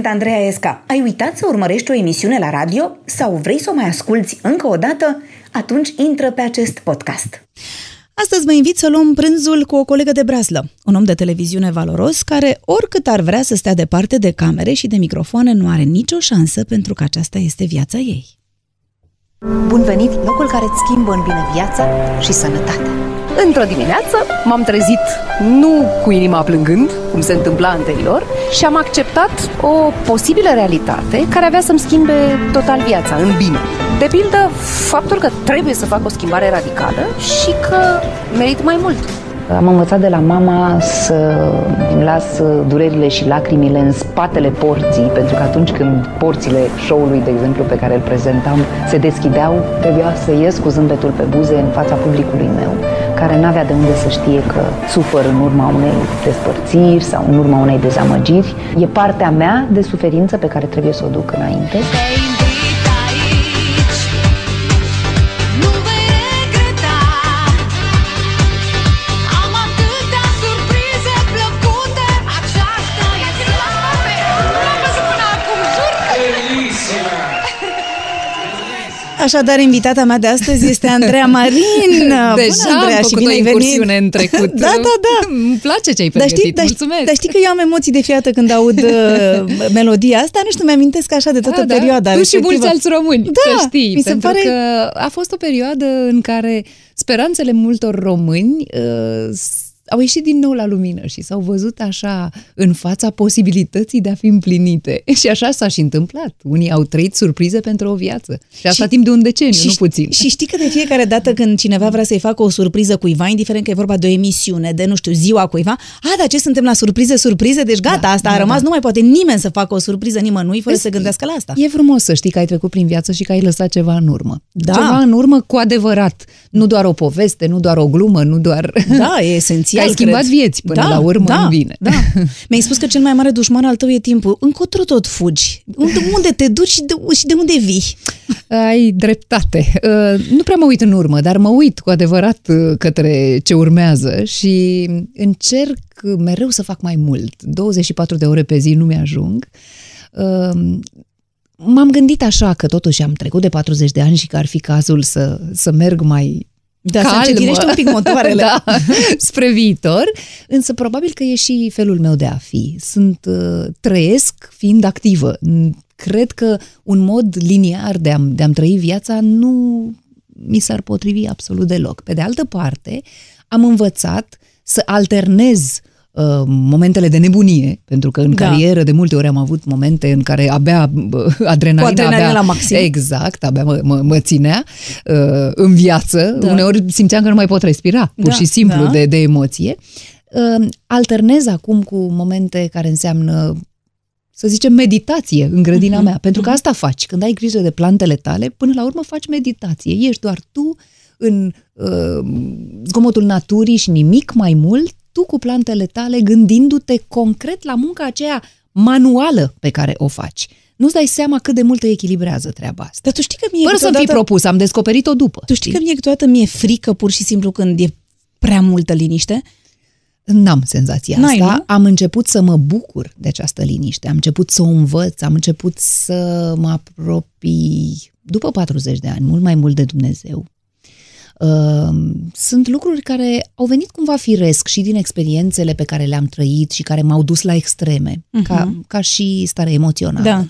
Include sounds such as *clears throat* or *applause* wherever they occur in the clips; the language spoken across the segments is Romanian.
Sunt Andreea Esca. Ai uitat să urmărești o emisiune la radio sau vrei să o mai asculți încă o dată? Atunci intră pe acest podcast. Astăzi vă invit să luăm prânzul cu o colegă de braslă, un om de televiziune valoros care, oricât ar vrea să stea departe de camere și de microfoane, nu are nicio șansă pentru că aceasta este viața ei. Bun venit, locul care îți schimbă în bine viața și sănătatea. Într-o dimineață m-am trezit nu cu inima plângând, cum se întâmpla anterior, și am acceptat o posibilă realitate care avea să-mi schimbe total viața, în bine. De pildă, faptul că trebuie să fac o schimbare radicală și că merit mai mult. Am învățat de la mama să îmi las durerile și lacrimile în spatele porții, pentru că atunci când porțile show-ului, de exemplu, pe care îl prezentam, se deschideau, trebuia să ies cu zâmbetul pe buze în fața publicului meu, care n-avea de unde să știe că sufăr în urma unei despărțiri sau în urma unei dezamăgiri. E partea mea de suferință pe care trebuie să o duc înainte. Așadar, invitata mea de astăzi este Andreea Marin. *laughs* Deja Bună, Andreea, am făcut și bine o incursiune în trecut. da, da, da. Îmi place ce ai pregătit, dar știi, dar, Mulțumesc. Dar știi că eu am emoții de fiată când aud *laughs* uh, melodia asta? Nu știu, mi-amintesc așa de toată da, perioada. Da. Tu și mulți alți români, da, să știi. Mi se pentru pare... că a fost o perioadă în care speranțele multor români uh, au ieșit din nou la lumină și s-au văzut așa în fața posibilității de a fi împlinite. *laughs* Și așa s-a și întâmplat. Unii au trăit surprize pentru o viață. Și asta și, timp de un deceniu, și, nu puțin. Și știi că de fiecare dată când cineva vrea să-i facă o surpriză cuiva, indiferent că e vorba de o emisiune, de, nu știu, ziua cuiva, a, dar ce suntem la surprize, surprize, deci gata, da, asta da, a rămas, da. nu mai poate nimeni să facă o surpriză nimănui fără Vezi, să gândească la asta. E frumos să știi că ai trecut prin viață și că ai lăsat ceva în urmă. Da. Ceva în urmă cu adevărat. Nu doar o poveste, nu doar o glumă, nu doar... Da, e *laughs* esențial, că ai schimbat cred. vieți până da, la urmă da, în bine. Da. *laughs* Mi-ai spus că cel mai mare dușman al tău e timpul. Încotro tot fugi. Unde, unde te duci și de, și de unde vii? Ai dreptate. Uh, nu prea mă uit în urmă, dar mă uit cu adevărat uh, către ce urmează și încerc mereu să fac mai mult. 24 de ore pe zi nu mi-ajung. Uh, m-am gândit așa că totuși am trecut de 40 de ani și că ar fi cazul să, să merg mai da, calmă. să un pic motoarele. *laughs* da, spre viitor, însă probabil că e și felul meu de a fi. Sunt, uh, trăiesc fiind activă. Cred că un mod liniar de, a, de a-mi trăi viața nu mi s-ar potrivi absolut deloc. Pe de altă parte, am învățat să alternez Uh, momentele de nebunie, pentru că în da. carieră de multe ori am avut momente în care abia uh, *laughs* adrenalina, Cu adrenalina abia, la maxim. Exact, abia mă, mă, mă ținea uh, în viață. Da. Uneori simțeam că nu mai pot respira, pur da. și simplu, da. de, de emoție. Uh, alternez acum cu momente care înseamnă să zicem, meditație în grădina uh-huh. mea. Pentru că asta faci. Când ai grijă de plantele tale, până la urmă faci meditație. Ești doar tu în uh, zgomotul naturii și nimic mai mult tu cu plantele tale gândindu-te concret la munca aceea manuală pe care o faci. Nu-ți dai seama cât de mult te echilibrează treaba asta. Dar tu știi că mie Fără să-mi fi propus, am descoperit-o după. Tu știi, știi? că mie câteodată mi-e frică pur și simplu când e prea multă liniște? N-am senzația N-ai, asta. Nu? Am început să mă bucur de această liniște, am început să o învăț, am început să mă apropii, după 40 de ani, mult mai mult de Dumnezeu, sunt lucruri care au venit cumva firesc și din experiențele pe care le-am trăit și care m-au dus la extreme, uh-huh. ca, ca și stare emoțională. Da.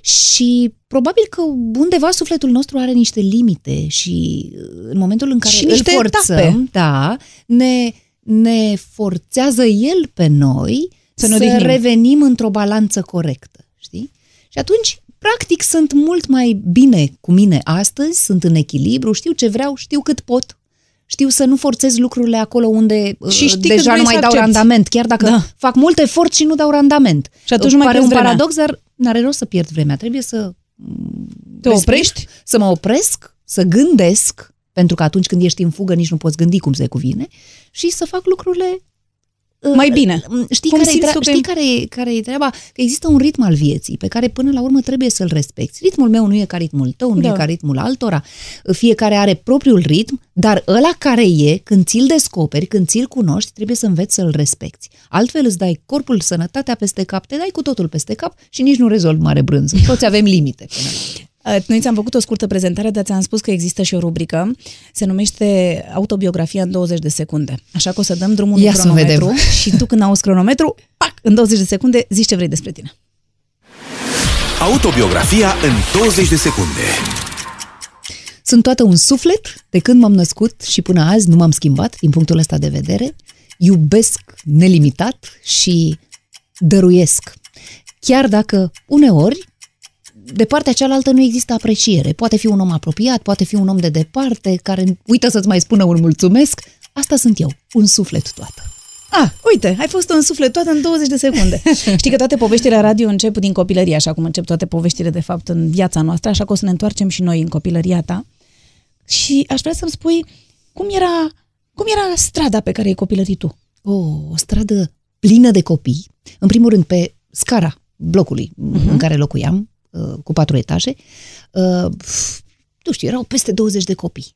Și probabil că undeva sufletul nostru are niște limite și în momentul în care și îl forțăm, etape. da, ne, ne forțează el pe noi să, să revenim într-o balanță corectă, știi? Și atunci Practic, sunt mult mai bine cu mine astăzi, sunt în echilibru, știu ce vreau, știu cât pot, știu să nu forțez lucrurile acolo unde și știi deja nu mai dau randament, chiar dacă da. fac mult efort și nu dau randament. Și atunci nu mai Pare un vremea. paradox, dar n-are rost să pierd vremea. Trebuie să te oprești, să mă opresc, să gândesc, pentru că atunci când ești în fugă nici nu poți gândi cum se cuvine, și să fac lucrurile mai bine. Știi, Cum care, e, simți tre- tu că știi e- care, e, care e treaba? Că există un ritm al vieții pe care până la urmă trebuie să-l respecti. Ritmul meu nu e ca ritmul tău, nu Da. e ca ritmul altora. Fiecare are propriul ritm, dar ăla care e, când ți-l descoperi, când ți-l cunoști, trebuie să înveți să-l respecti. Altfel îți dai corpul, sănătatea peste cap, te dai cu totul peste cap și nici nu rezolvi mare brânză. Toți avem limite. Până la urmă. Uh, Noi ți-am făcut o scurtă prezentare, dar ți-am spus că există și o rubrică. Se numește Autobiografia în 20 de secunde. Așa că o să dăm drumul Ia în să cronometru vedem. *laughs* și tu când auzi cronometru, pac, în 20 de secunde zici ce vrei despre tine. Autobiografia în 20 de secunde. Sunt toată un suflet, de când m-am născut și până azi nu m-am schimbat din punctul ăsta de vedere. Iubesc nelimitat și dăruiesc. Chiar dacă uneori de partea cealaltă nu există apreciere. Poate fi un om apropiat, poate fi un om de departe, care uită să-ți mai spună un mulțumesc. Asta sunt eu, un suflet toată. Ah, uite, ai fost un suflet toată în 20 de secunde. *laughs* Știi că toate poveștile la radio încep din copilărie, așa cum încep toate poveștile, de fapt, în viața noastră, așa că o să ne întoarcem și noi în copilăria ta. Și aș vrea să-mi spui cum era, cum era strada pe care ai copilărit tu. O, o stradă plină de copii. În primul rând, pe scara blocului uh-huh. în care locuiam, uh, cu patru etaje, uh, pf, nu știu, erau peste 20 de copii.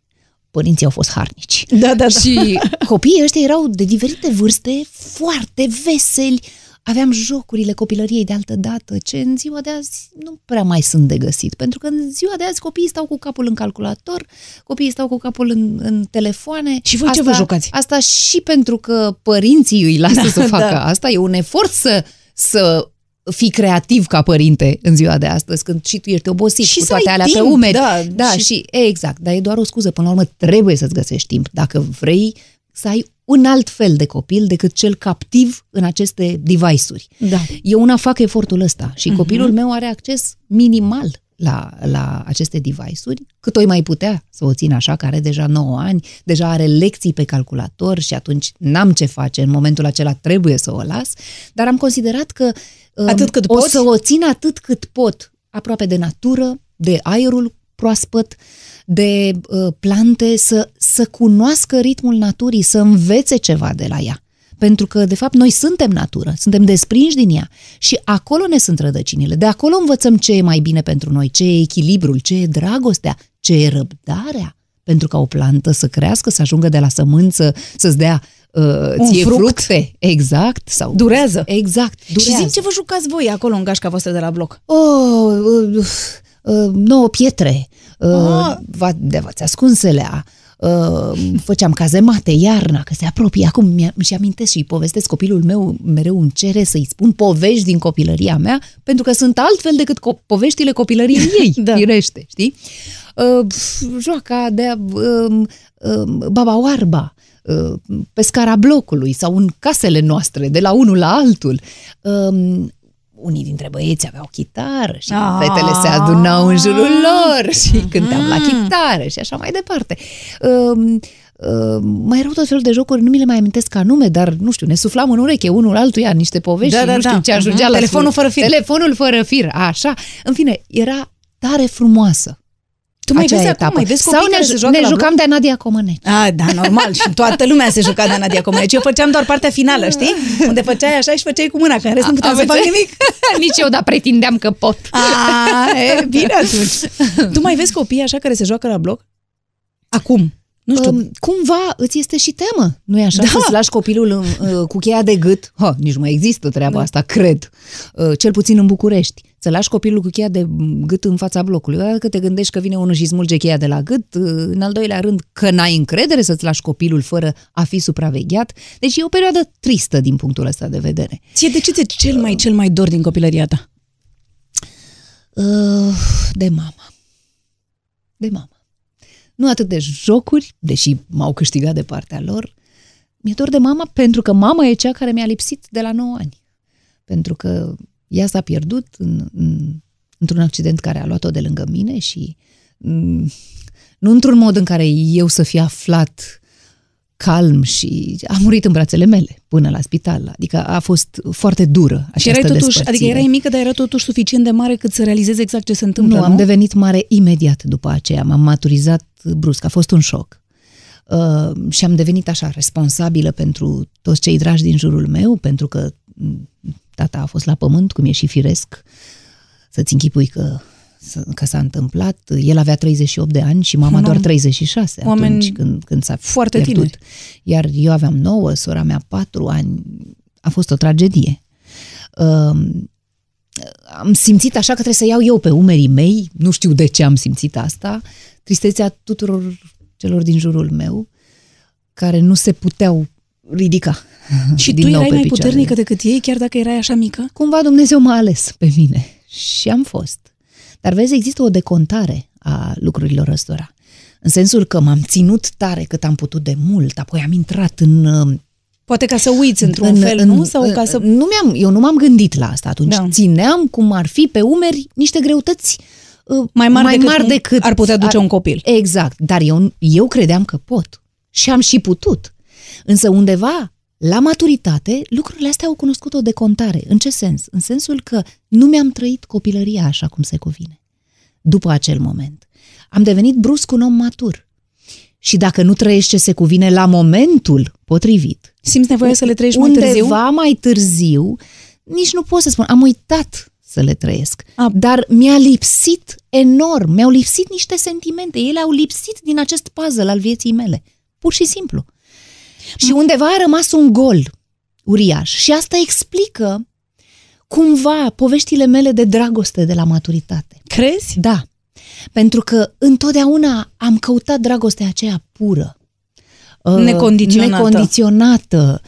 Părinții au fost harnici. Da, da, da. Și copiii ăștia erau de diferite vârste, foarte veseli. Aveam jocurile copilăriei de altă dată, ce în ziua de azi nu prea mai sunt de găsit. Pentru că în ziua de azi copiii stau cu capul în calculator, copiii stau cu capul în, în telefoane. Și voi ce vă jucați? Asta și pentru că părinții îi lasă Da, să facă da. asta. E un efort să, să fii creativ ca părinte în ziua de astăzi, când și tu ești obosit Și cu să ai toate alea pe timp, umeri. da, da și- și... și exact, dar e doar o scuză. Până la urmă trebuie să-ți găsești timp dacă vrei să ai un alt fel de copil decât cel captiv în aceste device-uri. Da. Eu una fac efortul ăsta și Mhm. copilul meu are acces minimal la, la aceste device-uri, cât o mai putea să o țin așa, că are deja 9 ani, deja are lecții pe calculator și atunci n-am ce face, în momentul acela trebuie să o las, dar am considerat că um, Atât cât o poți? să o țin atât cât pot, aproape de natură, de aerul proaspăt, de uh, plante, să, să cunoască ritmul naturii, să învețe ceva de la ea. Pentru că, de fapt, noi suntem natură, suntem desprinși din ea și acolo ne sunt rădăcinile. De acolo învățăm ce e mai bine pentru noi, ce e echilibrul, ce e dragostea, ce e răbdarea. Pentru ca o plantă să crească, să ajungă de la sămânță, să-ți dea uh, Un ție fruct. fructe. Exact. Sau, Durează. Exact. Durează. Și zim ce vă jucați voi acolo în gașca voastră de la bloc. Oh, uh, uh, nouă pietre, uh, Ah. va, de v-ați ascunselea, uh, făceam cazemate iarna, că se apropie. Acum mi și amintesc și povestesc copilul meu, mereu îmi cere să-i spun povești din copilăria mea, pentru că sunt altfel decât co- poveștile copilăriei *laughs* ei, Da. da. firește, știi? Uh, pf, joaca de uh, uh, baba oarba, uh, pe scara blocului sau în casele noastre, de la unul la altul. Um, unii dintre băieți aveau chitară și Ah. fetele se adunau în jurul lor și cânteam la chitară și așa mai departe. Um, um, mai erau tot felul de jocuri, nu mi le mai amintesc ca nume, dar nu știu, ne suflam în ureche unul altuia niște povești Da, și da, nu știu da. ce ajungea Mhm. la Telefonul fără fir. Telefonul fără fir, așa. În fine, era tare frumoasă. Tu mai acea vezi etapă. acum, mai vezi copii Sau care ne, se joacă ne la jucam de Nadia Comăneci. Ah, da, normal. Și toată lumea se juca de Nadia Comăneci. Eu făceam doar partea finală, știi? Unde făceai așa și făceai cu mâna, că în rest nu puteam să fac nimic. *laughs* Nici eu, dar pretindeam că pot. A, e, bine atunci. Tu mai vezi copii așa care se joacă la bloc? Acum. Nu știu. Um, cumva îți este și teamă, nu-i așa? Da. Să-ți lași copilul în, uh, cu cheia de gât. Ha, nici nu mai există treaba Da. asta, cred. Uh, cel puțin în București. Să lași copilul cu cheia de gât în fața blocului. Dacă te gândești că vine unul și smulge cheia de la gât, uh, în al doilea rând că n-ai încredere să-ți lași copilul fără a fi supravegheat. Deci e o perioadă tristă din punctul ăsta de vedere. Ție de ce ți cel mai, cel mai dor din copilăria ta? Uh, de mama. De mama. Nu atât de jocuri, deși m-au câștigat de partea lor. Mi-e dor de mama pentru că mama e cea care mi-a lipsit de la 9 ani. Pentru că ea s-a pierdut în, în, într-un accident care a luat-o de lângă mine și mm, nu într-un mod în care eu să fi aflat calm și a murit în brațele mele până la spital. Adică a fost foarte dură Și erai această totuși, adică despărțire. erai mică, dar era totuși suficient de mare cât să realizezi exact ce se întâmplă, Nu, nu? am devenit mare imediat după aceea. M-am maturizat brusc. A fost un șoc. uh, și am devenit așa responsabilă pentru toți cei dragi din jurul meu, pentru că mm, tata a fost la pământ, cum e și firesc, să-ți închipui că, că s-a întâmplat. El avea 38 de ani și mama Un doar om- 36 oameni atunci când, când s-a foarte pierdut. tineri. Iar eu aveam 9, sora mea 4 ani. A fost o tragedie. Um, am simțit așa că trebuie să iau eu pe umerii mei, nu știu de ce am simțit asta, tristețea tuturor celor din jurul meu care nu se puteau ridica. *laughs* Și din tu nou erai pe mai picioare. puternică decât ei, chiar dacă erai așa mică? Cumva Dumnezeu m-a ales pe mine și am fost. Dar vezi, există o decontare a lucrurilor ăstora. În sensul că m-am ținut tare cât am putut de mult, apoi am intrat în uh, Poate ca să uiți într-un fel, nu? Sau ca să... Nu mi-am, eu nu m-am gândit la asta atunci. Da. Da. Țineam cum ar fi pe umeri niște greutăți uh, Mai mari, mai decât, mari decât ar putea duce un copil. Exact, dar eu, eu credeam că pot. Și am și putut. Însă undeva, la maturitate, lucrurile astea au cunoscut o decontare. În ce sens? În sensul că nu mi-am trăit copilăria așa cum se cuvine. După acel moment. Am devenit brusc un om matur. Și dacă nu trăiești ce se cuvine la momentul potrivit, Simți nevoia să le trăiești mai undeva târziu? mai târziu, nici nu pot să spun, am uitat să le trăiesc. A. Dar mi-a lipsit enorm, mi-au lipsit niște sentimente, ele au lipsit din acest puzzle al vieții mele. Pur și simplu. Și undeva a rămas un gol uriaș. Și asta explică cumva poveștile mele de dragoste de la maturitate. Crezi? Da. Pentru că întotdeauna am căutat dragostea aceea pură. uh, Necondiționată. Necondiționată.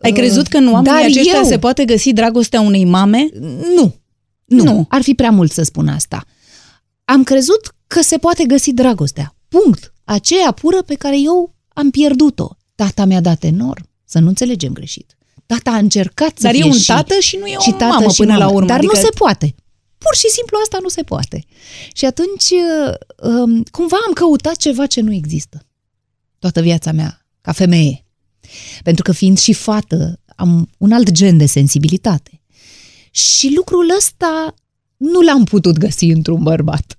Ai Uh, crezut că în oamenii dar aceștia eu, se poate găsi dragostea unei mame? Nu. Nu. Nu. nu. Ar fi prea mult să spun asta. Am crezut că se poate găsi dragostea. Punct. Aceea pură pe care eu am pierdut-o. Tata mi-a dat enorm. Să nu înțelegem greșit. Tata a încercat să Dar e fie un și, tată și nu e o și tată mamă și până mamă. la urmă. Dar adică nu se poate. Pur și simplu asta nu se poate. Și atunci, uh, um, cumva am căutat ceva ce nu există. Toată viața mea, ca femeie. Pentru că fiind și fată, am un alt gen de sensibilitate. Și lucrul ăsta nu l-am putut găsi într-un bărbat.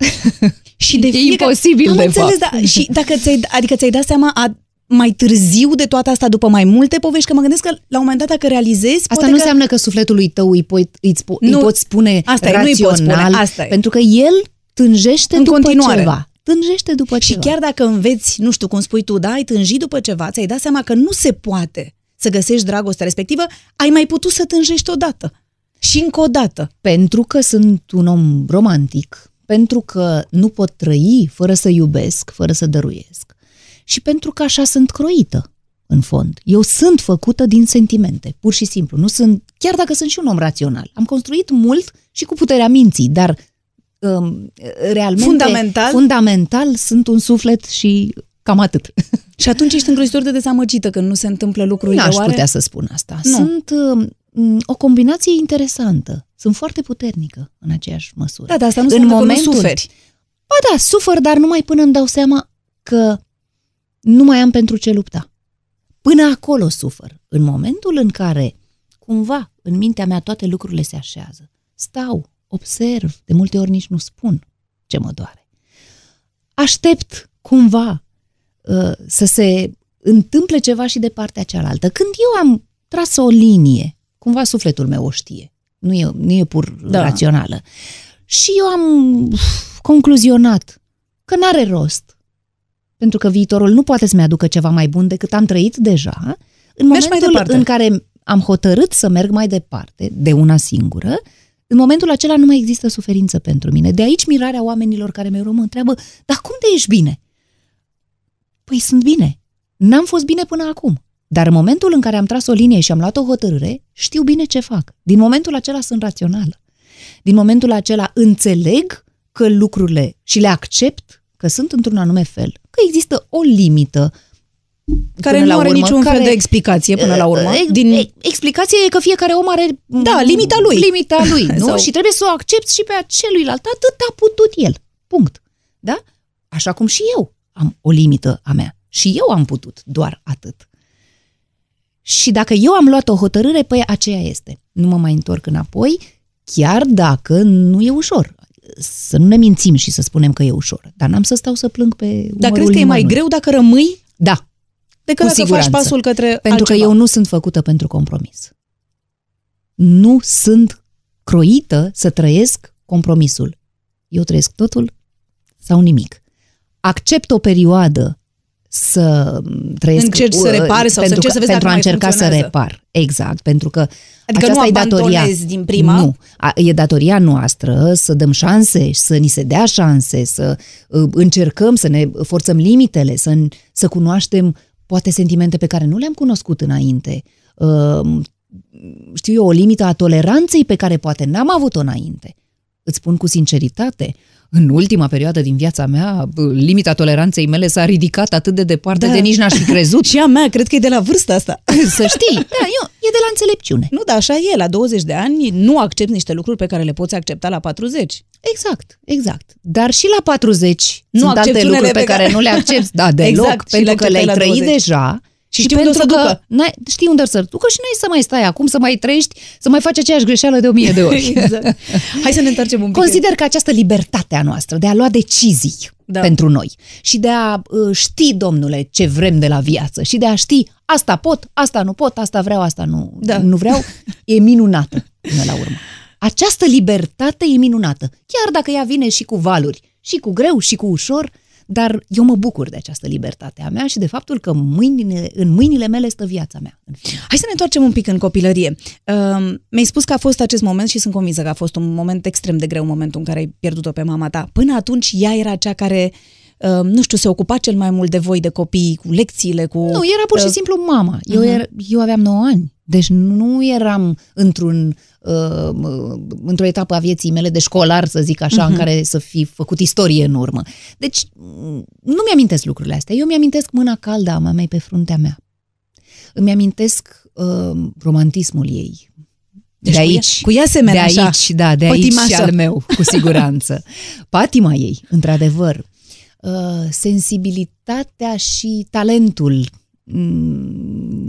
Și de E fiecare... imposibil, Am de înțeles, fapt. Da, și dacă ți-ai, adică ți-ai dat seama a, mai târziu de toată asta, după mai multe povești, că mă gândesc că la un moment dat dacă realizezi... Asta poate nu că... înseamnă că sufletului tău îi, po- îi, spo- Nu, îi poți spune asta e, nu îi rațional, poți spune, asta e. pentru că el tânjește În după continuare. ceva. Tânjește după Și ceva. chiar dacă înveți, nu știu cum spui tu, da, ai tânjit după ceva, ți-ai dat seama că nu se poate să găsești dragostea respectivă, ai mai putut să tânjești odată. Și încă o dată. Pentru că sunt un om romantic, pentru că nu pot trăi fără să iubesc, fără să dăruiesc și pentru că așa sunt croită, în fond. Eu sunt făcută din sentimente, pur și simplu. Nu sunt, chiar dacă sunt și un om rațional. Am construit mult și cu puterea minții, dar um, realmente, Fundamental? fundamental sunt un suflet și cam atât. *laughs* Și atunci ești îngrozitor de dezamăgită când nu se întâmplă lucrurile. Nu aș oare? putea să spun asta. Nu. Sunt um, o combinație interesantă. Sunt foarte puternică în aceeași măsură. Da, dar asta nu În înseamnă că momentul- nu suferi. Ba da, sufăr, dar numai până îmi dau seama că nu mai am pentru ce lupta. Până acolo sufăr. În momentul în care, cumva, în mintea mea toate lucrurile se așează, stau, observ, de multe ori nici nu spun ce mă doare. Aștept, cumva, uh, să se întâmple ceva și de partea cealaltă. Când eu am tras o linie, cumva sufletul meu o știe, nu e, nu e pur Da. da. rațională. Și eu am uf, concluzionat că n-are rost. Pentru că viitorul nu poate să-mi aducă ceva mai bun decât am trăit deja. În Mergi mai momentul departe. în care am hotărât să merg mai departe, de una singură, în momentul acela nu mai există suferință pentru mine. De aici mirarea oamenilor care mereu mă întreabă, dar cum de ești bine? Păi sunt bine. N-am fost bine până acum. Dar în momentul în care am tras o linie și am luat o hotărâre, știu bine ce fac. Din momentul acela sunt rațională. Din momentul acela înțeleg că lucrurile și le accept că sunt într-un anume fel. Că există o limită Care până nu la are urmă, niciun fel care- de explicație până la urmă. Ex- Din... ex- Explicația e că fiecare om are Da, limita lui. Limita lui, *laughs* nu? Sau- Și trebuie să o accepti și pe aceluilalt atât a putut el. Punct. Da? Așa cum și eu am o limită a mea. Și eu am putut doar atât. Și dacă eu am luat o hotărâre, păi aceea este. Nu mă mai întorc înapoi, chiar dacă nu e ușor. Să nu ne mințim și să spunem că e ușor. Dar n-am să stau să plâng pe Dar umărul crezi că e mai nimănui. greu dacă rămâi? Da, decât Cu dacă faci siguranță. pasul către Pentru altceva. că eu nu sunt făcută pentru compromis. Nu sunt croită să trăiesc compromisul. Eu trăiesc totul sau nimic. Accept o perioadă să trăiesc Încerci să repari sau să pentru încerci că- să vezi pentru dacă a mai încerca să funcționează. repar. Exact, pentru că Adică aceasta nu e datoria. abandonezi din prima? Nu, A- e datoria noastră să dăm șanse, să ni se dea șanse, să uh, încercăm să ne forțăm limitele, să, să cunoaștem poate sentimente pe care nu le-am cunoscut înainte. Uh, știu eu, o limită a toleranței pe care poate n-am avut-o înainte. Îți spun cu sinceritate, în ultima perioadă din viața mea, bă, limita toleranței mele s-a ridicat atât de departe Da. de nici n-aș fi crezut. *laughs* Și a mea, cred că e de la vârsta asta. să știi, *laughs* da, eu, e de la înțelepciune. Nu, dar așa e, la 20 de ani nu accepti niște lucruri pe care le poți accepta la 40. Exact, exact. Dar și la 40 Nu sunt accepti alte unele lucruri pe pe care, care- nu le accepti, da, *laughs* deloc, Exact, și le pentru că acceptai le-ai la trăit 20. deja Și și știi unde o pentru să că ducă. n-ai, știi unde o să ducă și nu să mai stai acum, să mai trăiești, să mai faci aceeași greșeală de o mie de *laughs* ori. exact. Hai să ne întoarcem un pic. Consider că această libertate a noastră de a lua decizii Da. da. pentru noi și de a uh, ști, domnule, ce vrem de la viață și de a ști asta pot, asta nu pot, asta vreau, asta nu, Da. nu vreau, *laughs* e minunată până la urmă. Această libertate e minunată, chiar dacă ea vine și cu valuri, și cu greu, și cu ușor, dar eu mă bucur de această libertate a mea și de faptul că mâinile, în mâinile mele stă viața mea. în fine. Hai să ne întoarcem un pic în copilărie. Uh, mi-ai spus că a fost acest moment și sunt convinsă că a fost un moment extrem de greu, momentul în care ai pierdut-o pe mama ta. Până atunci, ea era cea care, uh, nu știu, se ocupa cel mai mult de voi, de copii, cu lecțiile, cu... Nu, era pur și uh, simplu mama. Eu, Mhm. er, eu aveam 9 ani. Deci nu eram într-un, uh, într-o etapă a vieții mele de școlar, să zic așa, Mhm. în care să fi făcut istorie în urmă. Deci m, nu mi-amintesc lucrurile astea. Eu mi-amintesc mâna caldă a mamei pe fruntea mea. Îmi amintesc uh, romantismul ei. Deci de cu ea- aici. cu ea semene de așa, aici, da, de aici și pătimașă. al meu, cu siguranță. *laughs* Patima ei, într-adevăr. Uh, sensibilitatea și talentul mm,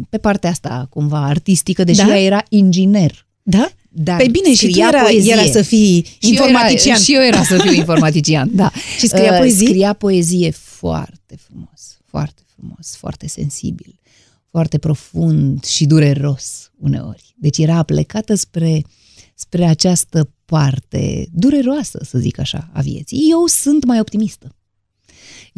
pe partea asta, cumva, artistică, deși Da? ea era inginer. Da? Dar Păi bine, și tu scria era, poezie. era să fii Și eu informatician. Era, și eu era să fiu informatician, *laughs* da. Și scria Uh, poezii? Scria poezie foarte frumos, foarte frumos, foarte sensibil, foarte profund și dureros uneori. Deci era plecată spre, spre această parte dureroasă, să zic așa, a vieții. Eu sunt mai optimistă.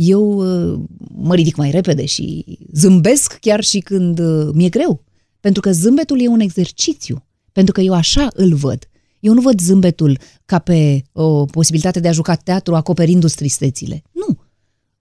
Eu uh, mă ridic mai repede și zâmbesc chiar și când uh, mi-e greu. Pentru că zâmbetul e un exercițiu. Pentru că eu așa îl văd. Eu nu văd zâmbetul ca pe o posibilitate de a juca teatru acoperindu-ți tristețile. Nu.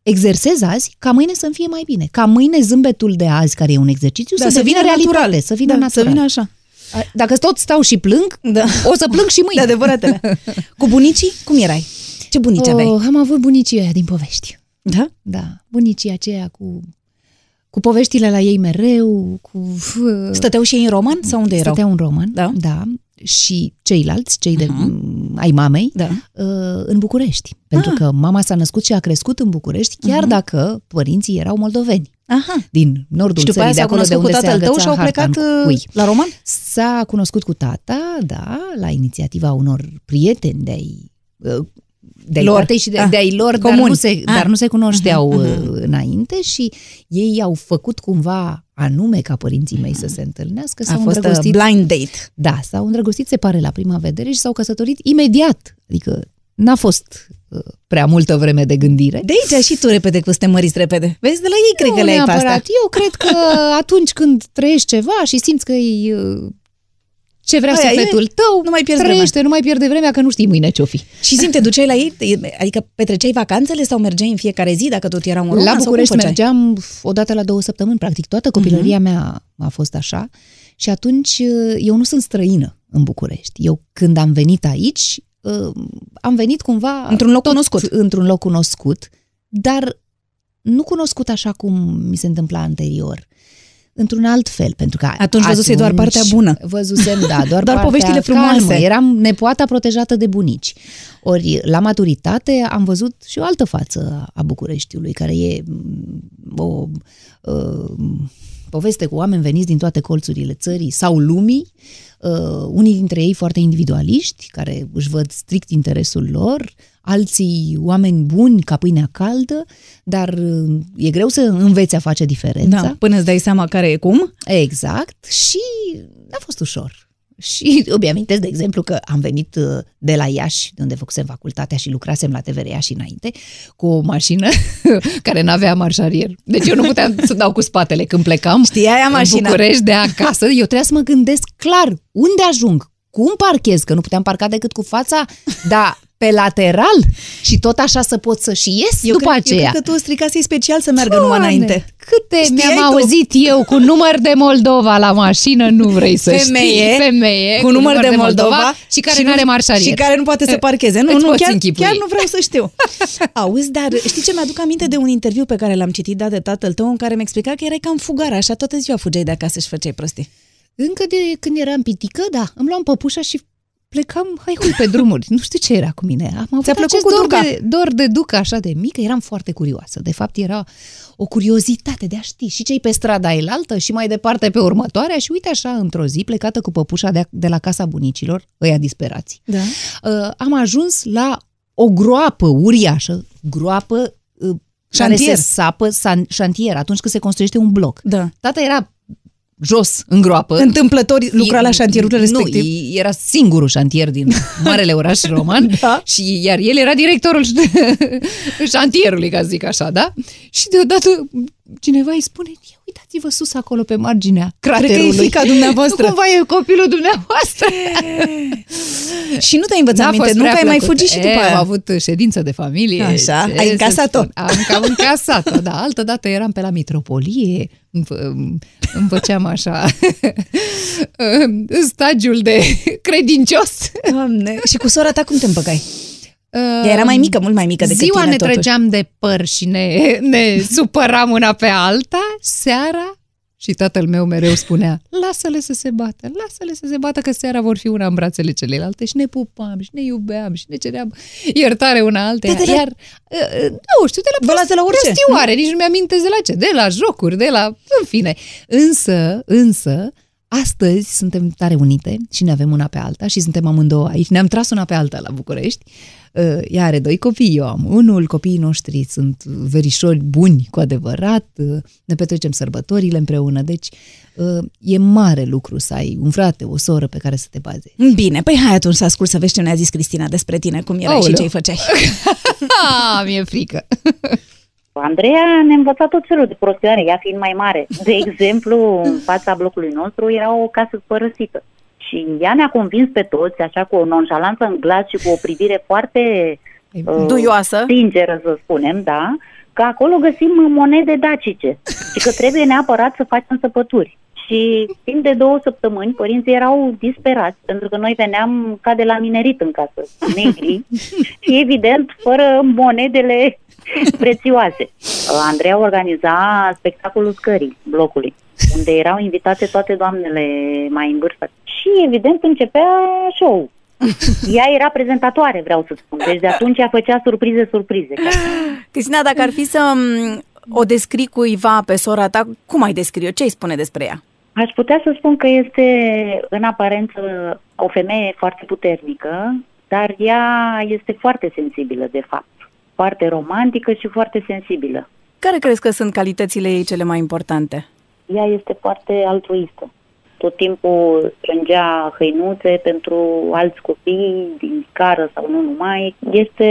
Exersez azi ca mâine să-mi fie mai bine. Ca mâine zâmbetul de azi, care e un exercițiu, Da, să, devină realitate, natural. să vină da, natural. Să vină așa. A- Dacă tot stau și plâng, Da. o să plâng și De mâine. adevăratele. *laughs* Cu bunicii, cum erai? Ce bunici aveai? Oh, am avut bunicii ăia din povești. Da? Da, bunicii aceia cu, cu poveștile la ei mereu, cu... Stăteau și ei în roman sau unde erau? Stăteau în roman, Da. da. Și ceilalți, cei de, Uh-huh. ai mamei, Da. uh, în București. Pentru Ah. că mama s-a născut și a crescut în București, chiar Mhm. dacă părinții erau moldoveni. Aha. Din nordul Și după aia țării, de s-a acolo de cunoscut cu unde se tatăl tău agăța și au harta plecat în uh, cui. la roman? S-a cunoscut cu tata, da, la inițiativa unor prieteni de-ai uh, de-ai Lor. tatei și de, Ah, de-ai lor, dar comuni. nu, se, Ah. dar nu se cunoșteau Mhm, uh, înainte și ei au făcut cumva anume ca părinții mei să se întâlnească, A s-au fost uh, îndrăgostit. blind date. Da, s-au îndrăgostit, se pare, la prima vedere și s-au căsătorit imediat. Adică n-a fost uh, prea multă vreme de gândire. De aici și tu repede că te măriți repede. Vezi, de la ei cred nu că le ai pe neapărat. asta. Eu cred că *laughs* atunci când trăiești ceva și simți că e uh, ce vrea Aia e, sufletul tău, nu mai pierzi trăiește, nu mai pierde vremea că nu știi mâine ce-o fi. Și zi, te duceai la ei? Adică petreceai vacanțele sau mergeai în fiecare zi dacă tot era un roman? la sau cum București făceai? mergeam o dată la două săptămâni, practic toată copilăria mea a fost așa și atunci uh, eu nu sunt străină în București. Eu când am venit aici, uh, am venit cumva... Într-un loc cunoscut. Într-un loc cunoscut, dar nu cunoscut așa cum mi se întâmpla anterior. Într-un alt fel, pentru că Atunci văzusei doar partea bună. Văzusem, da, doar, *laughs* Doar partea poveștile frumoase. Calmă. Eram nepoata protejată de bunici. Ori, la maturitate am văzut și o altă față a Bucureștiului, care e mm, o uh, poveste cu oameni veniți din toate colțurile țării sau lumii, uh, unii dintre ei foarte individualiști, care își văd strict interesul lor, alții oameni buni ca pâinea caldă, dar uh, e greu să înveți a face diferența. Da, până îți dai seama care e cum. Exact. Și a fost ușor. Și îmi amintesc, de exemplu, că am venit uh, de la Iași, de unde făcusem facultatea și lucrasem la TVR Iași înainte, cu o mașină *laughs* care n-avea marșarier. Deci eu nu puteam să dau cu spatele când plecam Știi aia mașina. în București de acasă. Eu trebuia să mă gândesc clar unde ajung, cum parchez, că nu puteam parca decât cu fața, dar pe lateral și tot așa să pot să și ies Eu după cred, aceea. eu cred că tu stricasei special să meargă numai Doamne, înainte. Câte Știai mi-am tu? auzit eu cu număr de Moldova la mașină, nu vrei să Femeie, știi. Femeie cu număr de Moldova, și care nu- nu are marșarier. Și care nu poate să parcheze. Nu, Îți nu, poți chiar, închipui. chiar nu vreau să știu. *laughs* Auzi, dar știi ce mi-aduc aminte de un interviu pe care l-am citit dat de tatăl tău în care mi explica că erai cam fugar, așa toată ziua fugeai de acasă și făceai prostii. Încă de când eram pitică, da, îmi luam păpușa și plecam, hai hui pe drumuri. Nu știu ce era cu mine. Am avut Ți-a plăcut acest cu dor duca? de, dor de ducă așa de mică, eram foarte curioasă. De fapt, era o curiozitate de a ști și ce pe strada elaltă și mai departe pe următoarea și uite așa, într-o zi, plecată cu păpușa de, de la casa bunicilor, ăia disperați, Da. uh, am ajuns la o groapă uriașă, groapă uh, care Șantier. se sapă, san, șantier, atunci când se construiește un bloc. Da. Tata era jos, în groapă. Întâmplător lucra la șantierul respectiv. Nu, era singurul șantier din marele oraș *laughs* roman Da. și iar el era directorul *laughs* șantierului, ca să zic așa, da? Și deodată cineva îi spune, ia uitați-vă sus acolo pe marginea craterului. Cred că e fiica dumneavoastră. Nu cumva e copilul dumneavoastră. Și nu te-ai învățat N-a minte, fost nu că prea ai mai plăcut. fugit și E, după aia. Am avut ședință de familie. Așa, ce ai să încasat-o. spun. Am cam încasat-o, da. Altă dată eram pe la Mitropolie, îmi, fă- îmi făceam așa *laughs* stagiul de credincios. Doamne. Și cu sora ta cum te împăcai? Ea Ea era mai mică, mult mai mică decât Ziua tine, ne totuși. trăgeam de păr și ne, *laughs* ne supăram una pe alta, seara și tatăl meu mereu spunea, lasă-le să se bată, lasă-le să se bată, că seara vor fi una în brațele celelalte și ne pupam și ne iubeam și ne ceream iertare una alteia. De- de la- Iar, uh, nu știu, de la Vă luați de la orice. prostioare, nici nu mi-amintesc de la ce, de la jocuri, de la, în fine. Însă, însă, Astăzi suntem tare unite și ne avem una pe alta și suntem amândouă aici. Ne-am tras una pe alta la București. Uh, Ea are doi copii, eu am unul. Copiii noștri sunt verișori buni cu adevărat. Uh, Ne petrecem sărbătorile împreună. Deci uh, e mare lucru să ai un frate, o soră pe care să te bazezi. Bine, păi hai atunci să ascult să vezi ce ne-a zis Cristina despre tine, cum erai și Aoleu. ce-i făceai. *laughs* *laughs* Ah, mi-e frică. Andreea ne-a învățat tot felul de prostioare, ea fiind mai mare. De *laughs* exemplu, în fața blocului nostru era o casă părăsită. Și ea ne-a convins pe toți, așa cu o nonșalanță în glas și cu o privire foarte uh, Duioasă. sinceră, să spunem, da, că acolo găsim monede dacice și că trebuie neapărat să facem săpături. Și timp de două săptămâni, părinții erau disperați, pentru că noi veneam ca de la minerit în casă, negri, și evident, fără monedele prețioase. Andreea organiza spectacolul scării blocului, unde erau invitate toate doamnele mai în vârstă. Și evident începea show. Ea era prezentatoare, vreau să spun. Deci de atunci ea făcea surprize, surprize. Cristina, dacă ar fi să m, o descrii cuiva pe sora ta, cum ai descrie-o? Ce îi spune despre ea? Aș putea să spun că este în aparență o femeie foarte puternică, dar ea este foarte sensibilă, de fapt. Foarte romantică și foarte sensibilă. Care crezi că sunt calitățile ei cele mai importante? Ea este foarte altruistă. Tot timpul strângea hăinuțe pentru alți copii din scară sau nu numai. Este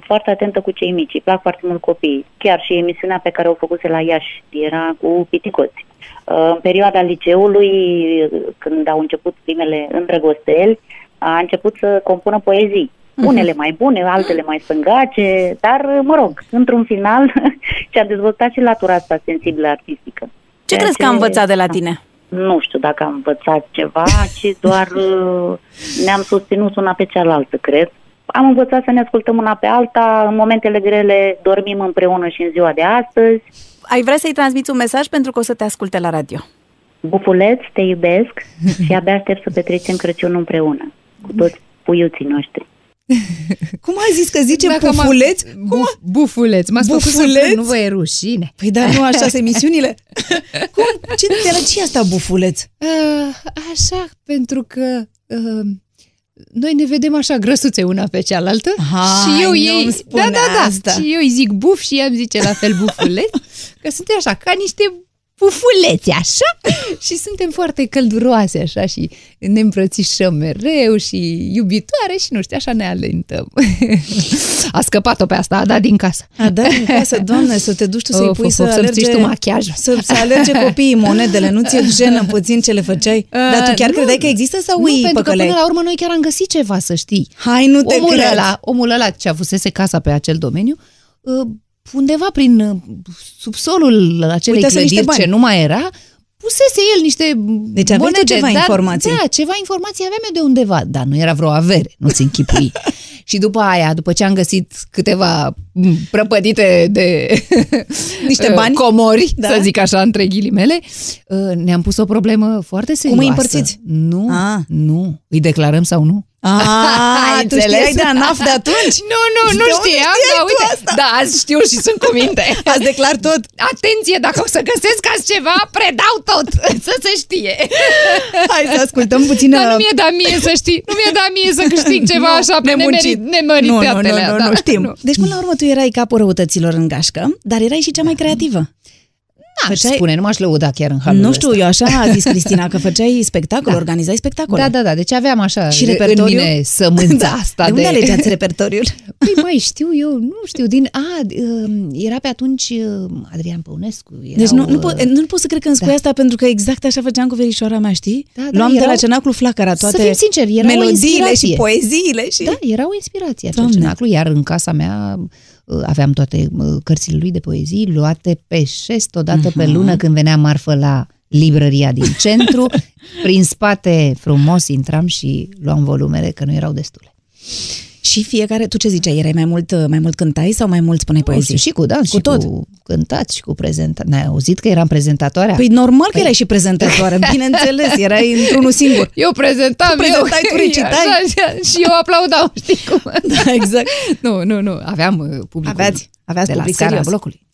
foarte atentă cu cei mici, îi plac foarte mult copiii. Chiar și emisiunea pe care o făcuse la Iași era cu piticoți. În perioada liceului, când au început primele îndrăgosteli, a început să compună poezii. Unele mai bune, altele mai stângace, dar, mă rog, într-un final *laughs* și-a dezvoltat și latura asta sensibilă artistică. Ce Ceea crezi că a învățat de la tine? Nu știu dacă am învățat ceva, ci doar *laughs* uh, ne-am susținut una pe cealaltă, cred. Am învățat să ne ascultăm una pe alta, în momentele grele dormim împreună și în ziua de astăzi. Ai vrea să-i transmiți un mesaj pentru că o să te asculte la radio. Bufuleț, te iubesc și abia aștept să petrecem Crăciunul împreună cu toți puiuții noștri. *laughs* Cum ai zis că zice Dacă m-a- bufuleț? Cum? Buf, bufuleț. M-ați făcut să Bufuleț? plâng, nu vă e rușine. Păi dar nu așa sunt *laughs* emisiunile? *laughs* Cum? Ce de la ce e asta bufuleț? Uh, așa, pentru că uh, noi ne vedem așa grăsuțe una pe cealaltă Hai, și eu nu ei, îmi spune da, da, da, asta. și eu îi zic buf și ea îmi zice la fel bufuleț, că suntem așa, ca niște bufuleți, așa, *laughs* și suntem foarte călduroase, așa, și ne îmbrățișăm mereu și iubitoare și nu știu, așa ne alintăm. *laughs* A scăpat-o pe asta, a dat din casă. A dat din casă, doamne, să te duci tu să-i Of, pui of, să of, să-mi alerge... ții tu machiajul. Să, să alerge copiii monedele, nu ți-e jenă puțin ce le făceai? Dar tu chiar nu. credeai că există sau Nu, îi pentru că păcăleai? până la urmă noi chiar am găsit ceva, să știi. Hai, nu te omul cred. ăla, omul ăla ce avusese casa pe acel domeniu, uh, undeva prin uh, subsolul acelei Uitase niște clădiri bani. ce nu mai era, pusese el niște Deci aveai tu monede, ceva dar, informații. Da, ceva informații aveam eu de undeva, dar nu era vreo avere, nu-ți închipui. *laughs* Și după aia, după ce am găsit câteva m, prăpădite de *laughs* Niște uh, *laughs* bani? comori, Da. să zic așa, între ghilimele, uh, ne-am pus o problemă foarte serioasă. îi împărțiți? Nu, Ah. nu. Îi declarăm sau nu? Ah, *laughs* Ai tu înțeles? știai de ANAF de atunci? *laughs* Nu, nu, nu De unde știam, știai dar tu uite, asta? da, azi știu și sunt cu minte. *laughs* Ați declar tot. Atenție, dacă o să găsesc azi ceva, predau tot, să se știe. Hai să ascultăm puțin... Dar nu uh, mi-e dat mie să știi, nu mi-e dat mie să câștig ceva așa pe nemuncit. nemerit, nemeritatele. Nu, nu, nu, nu, da, nu știm. Deci, până la urmă, tu erai capul răutăților în gașcă, dar erai și cea mai creativă. N-aș Făceai- spune, nu m-aș lăuda chiar în halul Nu știu, ăsta. eu așa a zis *laughs* Cristina, că făceai spectacol, organizai spectacole. Da, da, da, deci aveam așa Și în repertoriu? mine sămânța *laughs* asta de unde alegeați *laughs* repertoriul? Păi mai știu eu, nu știu, din... A, um, era pe atunci uh, Adrian Păunescu. Erau, Deci nu, nu, uh, pot, nu pot să cred că îmi spui da. asta pentru că exact așa făceam cu verișoara mea, știi? Da, da, Luam de la erau- cenaclu flacăra toate Să fim sinceri, era o melodiile și inspirație. poeziile și... Da, era o inspirație acel Doamne. cenaclu, iar în casa mea uh, aveam toate uh, cărțile lui de poezii luate pe șest odată pe lună când venea marfă la librăria din centru. *laughs* Prin spate frumos intram și luam volumele, că nu erau destule. Și fiecare, tu ce ziceai, erai mai mult, mai mult cântai sau mai mult spuneai Nu poezii? știu, și cu dans, Cu și tot. cu cântat, și cu prezentat. N-ai auzit că eram prezentatoarea? Păi normal că erai și prezentatoare, *laughs* bineînțeles, erai într-unul singur. eu prezentam, Tu prezentai, eu, tu *laughs* recitai. Așa, așa, și eu aplaudam, *laughs* știi cum? Da, exact. Nu, nu, nu, aveam uh, publicul Aveați, aveați de la public scara serios. blocului.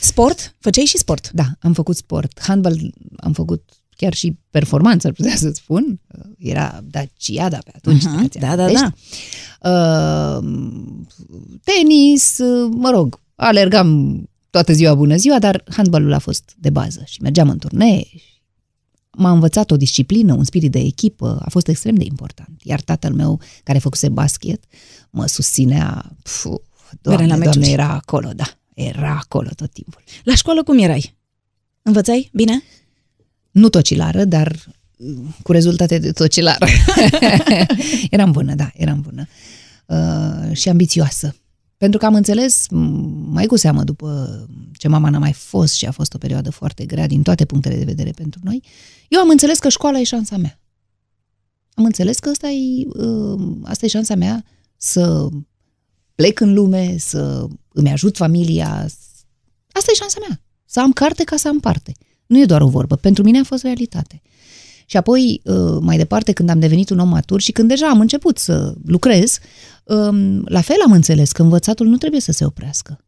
Sport? Făceai și sport. Da, am făcut sport. Handbal am făcut chiar și performanță, ar putea să spun. Era Daciada pe atunci. Aha, dacă ți da, da, amintești. Uh, tenis, uh, mă rog, alergam toată ziua bună ziua, dar handbalul a fost de bază și mergeam în turnee. M-a învățat o disciplină, un spirit de echipă, a fost extrem de important. Iar tatăl meu, care făcuse basket, mă susținea, pf, doamne, la doamne, meciuri. era acolo, da, era acolo tot timpul. La școală cum erai? Învățai bine? Nu tocilară, dar uh, cu rezultate de tocilară. *laughs* eram bună, da, eram bună. Uh, și ambițioasă. Pentru că am înțeles, m, mai cu seamă după ce mama n-a mai fost și a fost o perioadă foarte grea din toate punctele de vedere pentru noi, eu am înțeles că școala e șansa mea. Am înțeles că asta e, uh, asta e șansa mea să plec în lume, să îmi ajut familia. Asta e șansa mea. Să am carte ca să am parte. Nu e doar o vorbă. Pentru mine a fost realitate. Și apoi, uh, mai departe, când am devenit un om matur și când deja am început să lucrez, um, la fel am înțeles că învățatul nu trebuie să se oprească.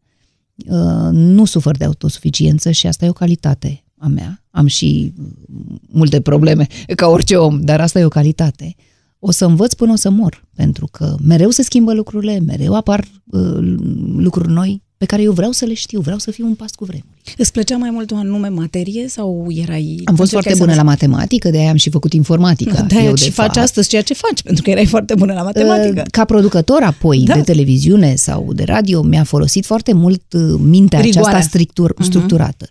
Uh, Nu sufăr de autosuficiență și asta e o calitate a mea. Am și mm, multe probleme, ca orice om, dar asta e o calitate. O să învăț până o să mor, pentru că mereu se schimbă lucrurile, mereu apar uh, lucruri noi pe care eu vreau să le știu, vreau să fiu un pas cu vremuri. Îți plăcea mai mult o anume materie sau erai... Am fost foarte bună la matematică, de aia am și făcut informatică. Da, eu, și de faci fapt. astăzi ceea ce faci, pentru că erai foarte bună la matematică. Uh, Ca producător apoi Da. de televiziune sau de radio mi-a folosit foarte mult uh, mintea Rigoarea. aceasta strictur, structurată.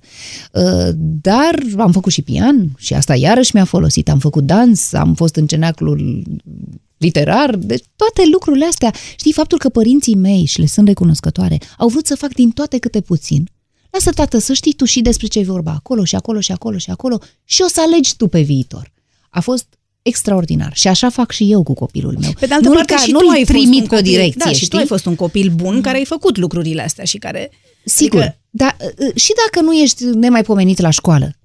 Uh, Dar am făcut și pian și asta iarăși mi-a folosit. Am făcut dans, am fost în cenaclul literar, deci toate lucrurile astea. Știi, faptul că părinții mei, și le sunt recunoscătoare, au vrut să fac din toate câte puțin. Lasă, tată, să știi tu și despre ce e vorba acolo și acolo și acolo și acolo și o să alegi tu pe viitor. A fost extraordinar și așa fac și eu cu copilul meu. Pe de altă Nu-l parte, ca- și nu-l tu ai fost trimit un pe o copil, direcție, Da, și știi? tu ai fost un copil bun care ai făcut lucrurile astea și care... Sigur, Adică- dar uh, și dacă nu ești nemaipomenit la școală,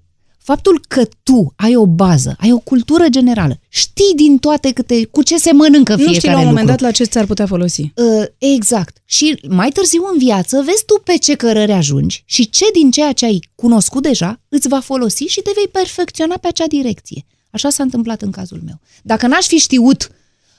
Faptul că tu ai o bază, ai o cultură generală, știi din toate câte, cu ce se mănâncă fiecare Nu știi la un lucru. moment dat la ce ți-ar putea folosi. Uh, exact. Și mai târziu în viață vezi tu pe ce cărări ajungi și ce din ceea ce ai cunoscut deja îți va folosi și te vei perfecționa pe acea direcție. Așa s-a întâmplat în cazul meu. Dacă n-aș fi știut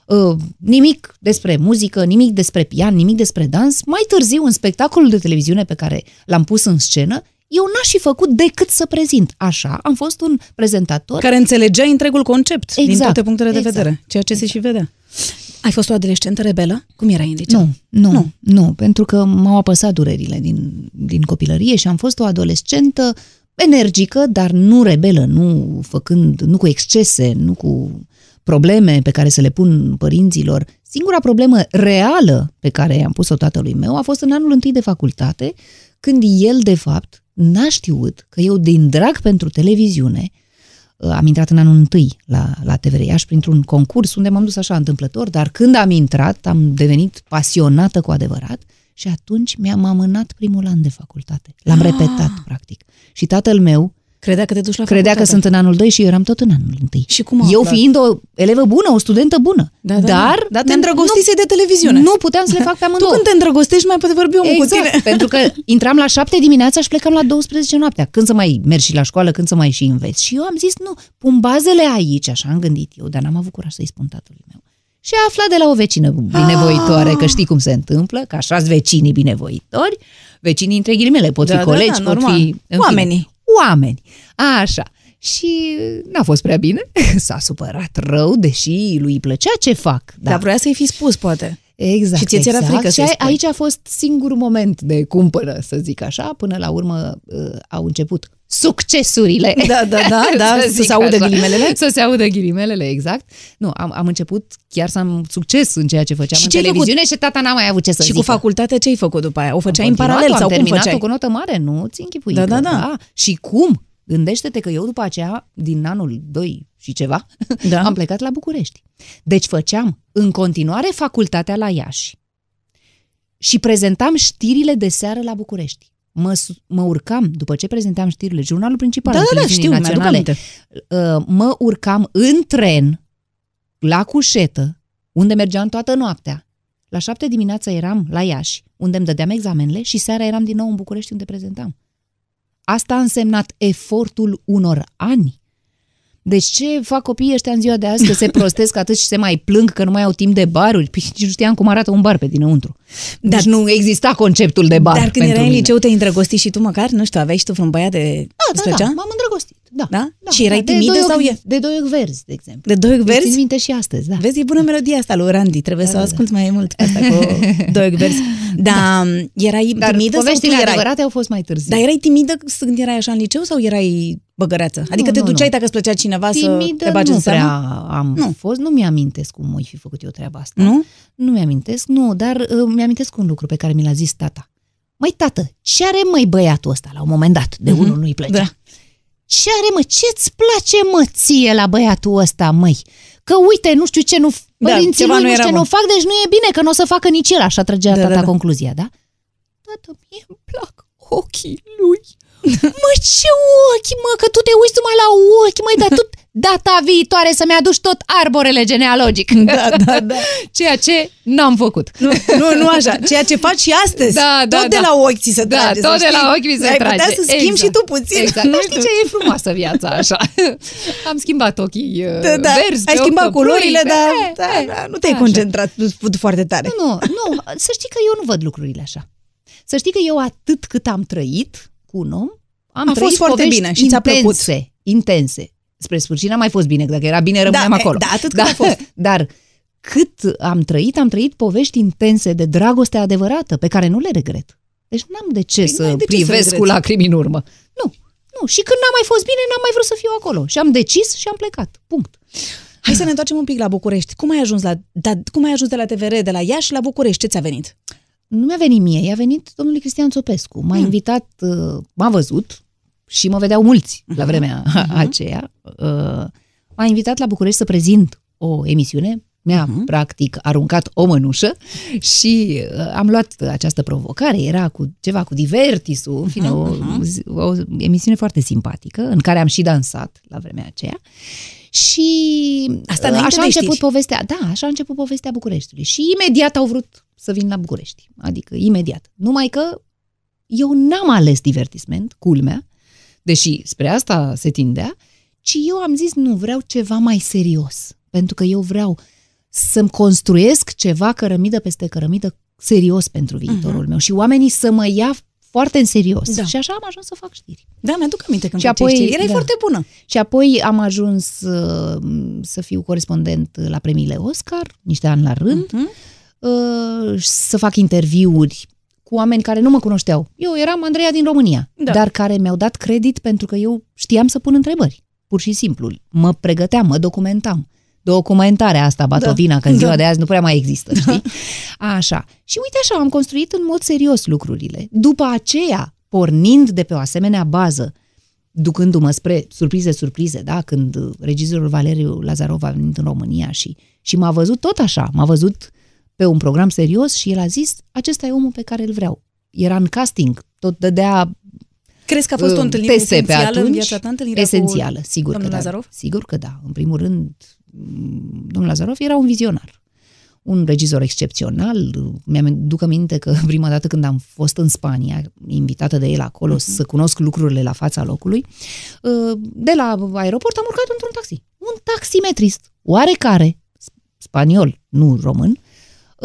uh, nimic despre muzică, nimic despre pian, nimic despre dans, mai târziu în spectacolul de televiziune pe care l-am pus în scenă, eu n-aș fi făcut decât să prezint. Așa, am fost un prezentator Care înțelegea întregul concept din Exact, toate punctele de exact. vedere, ceea ce se și vedea. Ai fost o adolescentă rebelă? Cum erai în liceu? Nu, nu, Nu. nu, nu, pentru că m-au apăsat durerile din, din copilărie și am fost o adolescentă energică, dar nu rebelă, nu făcând, nu cu excese, nu cu probleme pe care să le pun părinților. Singura problemă reală pe care i-am pus-o tatălui meu a fost în anul întâi de facultate, când el, de fapt, n-a știut că eu, din drag pentru televiziune, Uh, am intrat în anul întâi la, la TVR Iași printr-un concurs unde m-am dus așa întâmplător, dar când am intrat am devenit pasionată cu adevărat și atunci mi-am amânat primul an de facultate. L-am repetat, practic. Și tatăl meu Credea că te duci la credea că facultate. sunt în anul 2 și eu eram tot în anul întâi. Și cum a Eu aflat? fiind o elevă bună, o studentă bună. Da, da, dar da. Dar te n-am- îndrăgostise de televiziune. Nu puteam să le fac pe Tu amândouă. când te îndrăgostești mai poate vorbi omul cu Exact, tine. pentru că *laughs* intram la 7 dimineața și plecam la 12 noaptea. Când să mai mergi și la școală, când să mai și înveți. Și eu am zis, nu, pun bazele aici, așa am gândit eu, dar n-am avut curaj să-i spun tatălui meu. Și a aflat de la o vecină binevoitoare, că știi cum se întâmplă, că așa vecinii binevoitori, vecinii între ghilimele, pot Da, fi da, colegi, da, pot normal. fi... în fine, Oamenii. Oameni, așa. Și n-a fost prea bine, *laughs* s-a supărat rău, deși lui îi plăcea ce fac. Dar vrea să-i fi spus, poate. Exact. Și ție ți-era exact. frică și să-i ai- spui. aici a fost singurul moment de cumpără, să zic așa, până la urmă uh, au început succesurile. Da, da, da, *laughs* da, să zic se audă așa. ghilimelele. Să se audă ghilimelele, exact. Nu, am, am început chiar să am succes în ceea ce făceam Și în ce-ai televiziune și tata n-a mai avut ce să și zică. cu facultatea ce ai făcut după aia? O Am făceai în continuat, paralel am sau cum terminat făceai? cu notă mare, nu ți închipui. Da, că- da, da. Și cum? Gândește-te că eu după aceea, din anul 2 și ceva, Da. am plecat la București. Deci făceam în continuare facultatea la Iași și prezentam știrile de seară la București. Mă, su- mă urcam, după ce prezentam știrile, jurnalul principal Da, al da, da, televiziunii știu, mi-aduc naționale, aminte. uh, mă urcam în tren la Cușetă, unde mergeam toată noaptea. La șapte dimineața eram la Iași, unde îmi dădeam examenele și seara eram din nou în București, unde prezentam. Asta a însemnat efortul unor ani. Deci ce fac copiii ăștia în ziua de azi? Că se prostesc atât și se mai plâng că nu mai au timp de baruri? Păi nici nu știam cum arată un bar pe dinăuntru. Deci nu exista conceptul de bar Dar când pentru erai în mine. liceu te-ai îndrăgostit și tu măcar? Nu știu, aveai și tu vreun băiat de... Da, îți da, plăcea? da, m-am îndrăgostit. Da. Da? Și erai de timidă doi sau ochi- e? De doi ochi verzi, de exemplu. De doi ochi Îmi verzi? țin minte și astăzi, da. Vezi, e bună melodia asta lui Randy, trebuie să o da, asculti mai mult pe asta cu *laughs* doi ochi verzi. Dar erai Dar timidă sau tu poveștile erai? adevărate au fost mai târziu. Dar erai timidă când erai așa în liceu sau erai băgăreață? Adică te nu, duceai nu. dacă îți plăcea cineva să Timidă te bagi nu în prea seamă? am Nu. fost, nu mi-amintesc cum voi fi făcut eu treaba asta. Nu? Nu mi-amintesc, nu, dar uh, mi-amintesc un lucru pe care mi l-a zis tata. Măi, tată, ce are măi băiatul ăsta la un moment dat? De unul nu-i plăcea. Da. Ce are, mă? Ce-ți place, mă, ție la băiatul ăsta, măi? Că uite, nu știu ce nu... Da, Părinții ceva lui nu nu era știu ce bun. nu fac, deci nu e bine, că nu o să facă nici el. Așa trăgea Da, tata da, da. concluzia, da? Tată, mie îmi plac ochii lui. *laughs* mă, ce ochi, mă, că tu te uiți numai la ochi, măi, dar tu *laughs* data viitoare să-mi aduci tot arborele genealogic. *laughs* Da, da, da. *laughs* Ceea ce n-am făcut. Nu, nu, nu așa. Ceea ce faci și astăzi. Da, da, tot de da. la ochi ți se Da, trage. să tot de știi. la ochi mi se Ai trage. putea să schimbi și tu puțin. Exact. Nu Dar știi știu. ce e frumoasă viața așa. *laughs* Am schimbat ochii uh, Da, da. verzi Ai pe schimbat ochi culorile, plui, dar pe- da, eh, da, nu te-ai așa. concentrat foarte tare. Nu, nu, să știi că eu nu văd lucrurile așa. Să știi că eu atât cât am trăit cu un om, am A trăit fost foarte povești bine și ți-a plăcut. intense, intense. Spre sfârșit n-a mai fost bine, că dacă era bine rămâneam Da, acolo. da, atât cât a fost. *laughs* Dar cât am trăit, am trăit povești intense de dragoste adevărată, pe care nu le regret. Deci n-am de ce Păi să n-ai de ce să privesc cu regreți. lacrimi în urmă. Nu, nu. Și când n-a mai fost bine, n-am mai vrut să fiu acolo. Și am decis și am plecat. Punct. Hai să ne întoarcem un pic la București. Cum ai ajuns la, da, cum ai ajuns de la TVR, de la Iași la București? Ce ți-a venit? Nu mi-a venit mie, i-a venit domnului Cristian Țopescu. M-a Hmm. invitat, uh, m-a văzut și mă vedeau mulți la vremea aceea. Uh, M-a invitat la București să prezint o emisiune Mi-a, uh-huh. practic, aruncat o mănușă și uh, am luat această provocare. Era cu ceva cu divertisul, în fine, uh-huh. o, o emisiune foarte simpatică, în care am și dansat la vremea aceea. Și Asta uh, așa a început știri. povestea. Da, așa a început povestea Bucureștiului. Și imediat au vrut să vin la București. Adică imediat. Numai că eu n-am ales divertisment, culmea, deși spre asta se tindea, ci eu am zis nu, vreau ceva mai serios. Pentru că eu vreau să-mi construiesc ceva cărămidă peste cărămidă serios pentru viitorul uh-huh. meu și oamenii să mă ia foarte în serios. Da. Și așa am ajuns să fac știri. Da, mi-aduc aminte când Și făceai apoi- știri. Erai da. foarte bună. Și apoi am ajuns uh, să fiu corespondent la premiile Oscar, niște ani la rând, Mhm. uh, să fac interviuri cu oameni care nu mă cunoșteau. Eu eram Andreea din România, Da. dar care mi-au dat credit pentru că eu știam să pun întrebări. Pur și simplu. Mă pregăteam, mă documentam. Documentarea asta, batovina, Da. că în ziua Da. de azi nu prea mai există, știi? Așa. Și uite așa, am construit în mod serios lucrurile. După aceea, pornind de pe o asemenea bază, ducându-mă spre surprize, surprize, da? Când uh, regizorul Valeriu Lazarov a venit în România și, și m-a văzut tot așa, m-a văzut pe un program serios și el a zis, acesta e omul pe care îl vreau. Era în casting, tot dădea Crezi că a fost o uh, întâlnire teste pe esențială în atunci, viața ta? Întâlnirea esențială, cu sigur domnul că da. Lazarov? Sigur că da. În primul rând, m, domnul Lazarov era un vizionar. Un regizor excepțional. Mi-am duc aminte că *laughs* prima dată când am fost în Spania, invitată de el acolo Mhm. să cunosc lucrurile la fața locului, uh, de la aeroport am urcat într-un taxi. Un taximetrist, oarecare, spaniol, nu român, uh,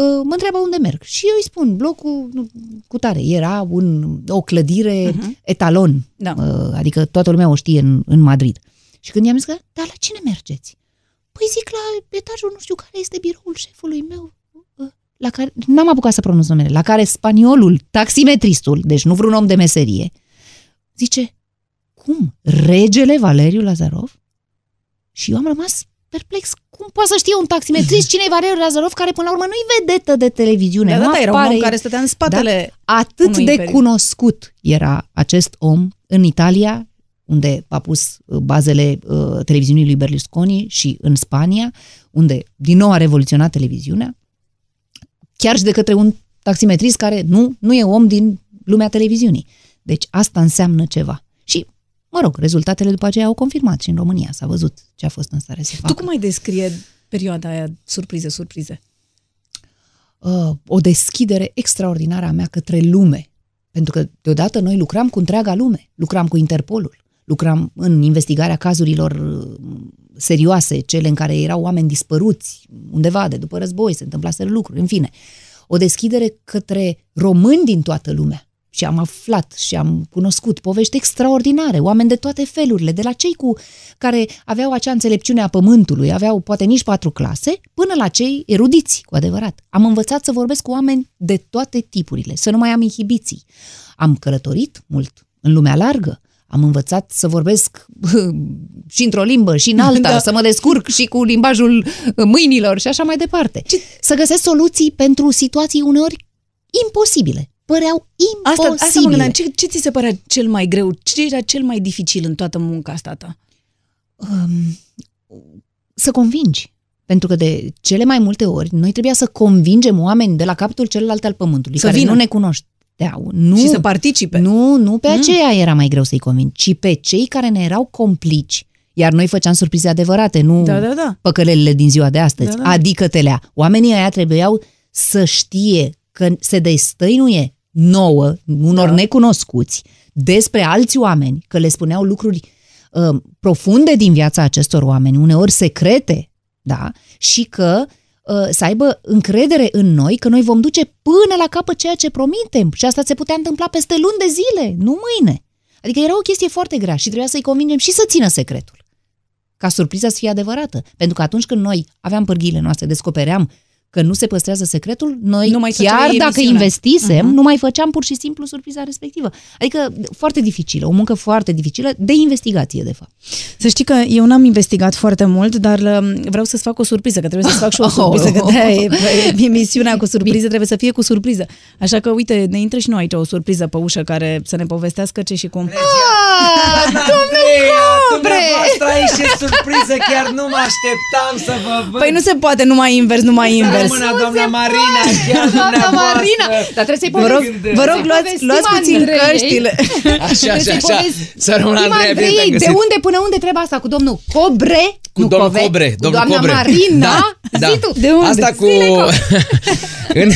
mă întreabă unde merg. Și eu îi spun, blocul nu, cu tare. Era un, o clădire uh-huh. etalon, Da. uh, adică toată lumea o știe în, în Madrid. Și când i-am zis că, dar la cine mergeți? Păi zic la etajul nu știu care este biroul șefului meu. uh, La care, n-am apucat să pronunț numele, la care spaniolul, taximetristul, deci nu vreun om de meserie, zice, cum? Regele Valeriu Lazarov? Și eu am rămas perplex. Cum poate să știe un taximetrist cine e Valeriu Lazarov, care până la urmă nu-i vedetă de televiziune? Da, da, nu da, era un apare om el. care stătea în spatele... Atât unui de imperiu. cunoscut era acest om în Italia, unde a pus uh, bazele uh, televiziunii lui Berlusconi și în Spania, unde din nou a revoluționat televiziunea, chiar și de către un taximetrist care nu, nu e om din lumea televiziunii. Deci asta înseamnă ceva. Și, mă rog, rezultatele după aceea au confirmat și în România s-a văzut ce a fost în stare să facă. Tu cum ai descrie perioada aia surprize, surprize? uh, o deschidere extraordinară a mea către lume. Pentru că deodată noi lucram cu întreaga lume, lucram cu Interpolul, lucram în investigarea cazurilor uh, serioase, cele în care erau oameni dispăruți undeva de după război, se întâmplaseră lucruri, în fine. O deschidere către români din toată lumea. Și am aflat și am cunoscut povești extraordinare, oameni de toate felurile, de la cei cu care aveau acea înțelepciune a pământului, aveau poate nici patru clase, până la cei erudiți, cu adevărat. Am învățat să vorbesc cu oameni de toate tipurile, să nu mai am inhibiții. Am călătorit mult în lumea largă, am învățat să vorbesc *laughs* și într-o limbă și în alta, Da. *laughs* da. să mă descurc și cu limbajul mâinilor și așa mai departe. Ce- Să găsesc soluții pentru situații uneori imposibile. Păreau Asta, imposibile. asta mă gândeam. Ce, ce ți se părea cel mai greu? Ce era cel mai dificil în toată munca asta ta? um, să convingi. Pentru că de cele mai multe ori noi trebuia să convingem oameni de la capătul celălalt al pământului, Să care vină. nu ne cunoșteau. Nu, Și să participe. Nu, nu pe aceea era mai greu să-i convingi, ci pe cei care ne erau complici. Iar noi făceam surprize adevărate, nu Da, da, da. păcălelele din ziua de astăzi. Da, da. Adică telea. Oamenii aia trebuiau să știe că se destăinuie nouă, unor Da. necunoscuți, despre alți oameni, că le spuneau lucruri uh, profunde din viața acestor oameni, uneori secrete, da? Și că uh, să aibă încredere în noi că noi vom duce până la capăt ceea ce promitem. Și asta se putea întâmpla peste luni de zile, nu mâine. Adică era o chestie foarte grea și trebuia să-i convingem și să țină secretul. Ca surpriza să fie adevărată. Pentru că atunci când noi aveam pârghiile noastre, descopeream că nu se păstrează secretul, noi Nu mai chiar făceai dacă emisiunea. investisem, nu mai făceam pur și simplu surpriza respectivă. Adică foarte dificilă, o muncă foarte dificilă de investigație, de fapt. Să știi că eu n-am investigat foarte mult, dar um, vreau să-ți fac o surpriză, că trebuie să-ți fac și o *laughs* surpriză, că de e, *laughs* e, emisiunea cu surprize trebuie să fie cu surpriză. Așa că, uite, ne intră și noi aici o surpriză pe ușă care să ne povestească ce și cum. Andreea, dumneavoastră aici ce surpriză, chiar nu mă așteptam să vă văd. Păi nu se poate numai invers, numai invers. Rămână doamna Marina, chiar Doamna dumneavoastră. Marina! Dar trebuie să-i Vă rog, povestim- vă rog să-i luați, povestim luați puțin Andrei. căștile. Așa, așa, Trebuie să-i așa. povestim Să rămână Andreea bine Andrei, te-am de găsit. unde până unde trebuie asta cu domnul Cobre? Cu nu domnul Cove, Cobre, cu domnul doamna Cobre. Marina? Da, Zi tu. De unde? Asta cu... Zile, *laughs* în,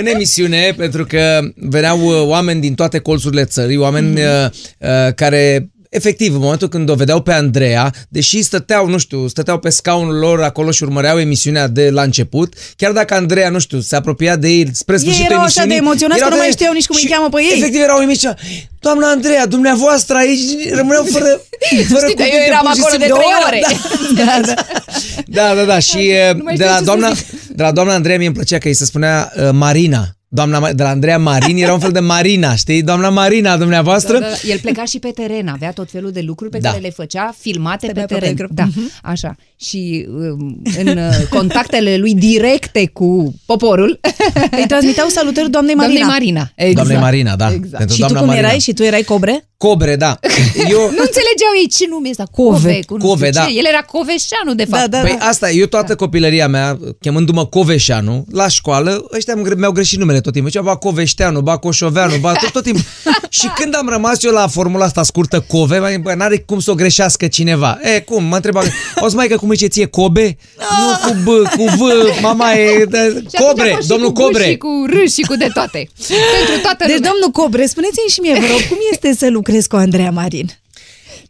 în emisiune, pentru că veneau uh, oameni din toate colțurile țării, oameni Mhm. uh, uh, care efectiv, în momentul când o vedeau pe Andreea, deși stăteau, nu știu, stăteau pe scaunul lor acolo și urmăreau emisiunea de la început, chiar dacă Andreea, nu știu, se apropia de ei spre sfârșitul erau așa emisiunii... de emoționați că erau nu mai de- știau nici cum îi și cheamă pe ei. Efectiv erau emisiunea, doamna Andreea, dumneavoastră aici rămâneau fără, *laughs* fără Știi, dar eu cuvinte, eram pur și acolo de simplu. trei O oră, ore. da. Da, da, *laughs* da. Și uh, mai de știu la, ce doamna, să de la doamna Andreea mie îmi plăcea că îi se spunea uh, Marina. Doamna, Ma- de la Andreea Marin era un fel de Marina, știi? Doamna Marina, dumneavoastră. Da, da, da. El pleca și pe teren, avea tot felul de lucruri pe Da. care le făcea filmate pe bea pe teren. negru. Da, așa. Și um, în uh, contactele lui directe cu poporul, *laughs* Îi transmiteau salutări doamnei Marina. doamnei Marina. Exact. Doamnei Marina, da. Exact. Pentru Și tu doamna cum Marina. erai? Și tu erai cobre? Cobre, da. *laughs* Eu, Nu înțelegeau ei ce nume este Cove. Cove. cu nu Cove, știu da. Ce. El era Coveșanu, de fapt. Da, da. Păi asta, eu toată copilăria mea, chemându-mă Coveșanu, la școală, ăștia mi-au gre- mi-au greșit numele tot timpul. Zicea, ba Coveșteanu, ba Coșoveanu, ba tot, tot timpul. *laughs* și când am rămas eu la formula asta scurtă Cove, m-am zis, bă, n-are cum să o greșească cineva. E, cum? Mă întreba, o să mai că cum îi ce ție Cobe? Nu cu B, cu V, mama e... De, Și atunci a cobre, fost și domnul cu G Cobre. Și cu R și cu de toate. *laughs* Pentru toată Deci, lumea. domnul Cobre, spuneți-mi și mie, vă rog, cum este să lucrezi cu Andreea Marin?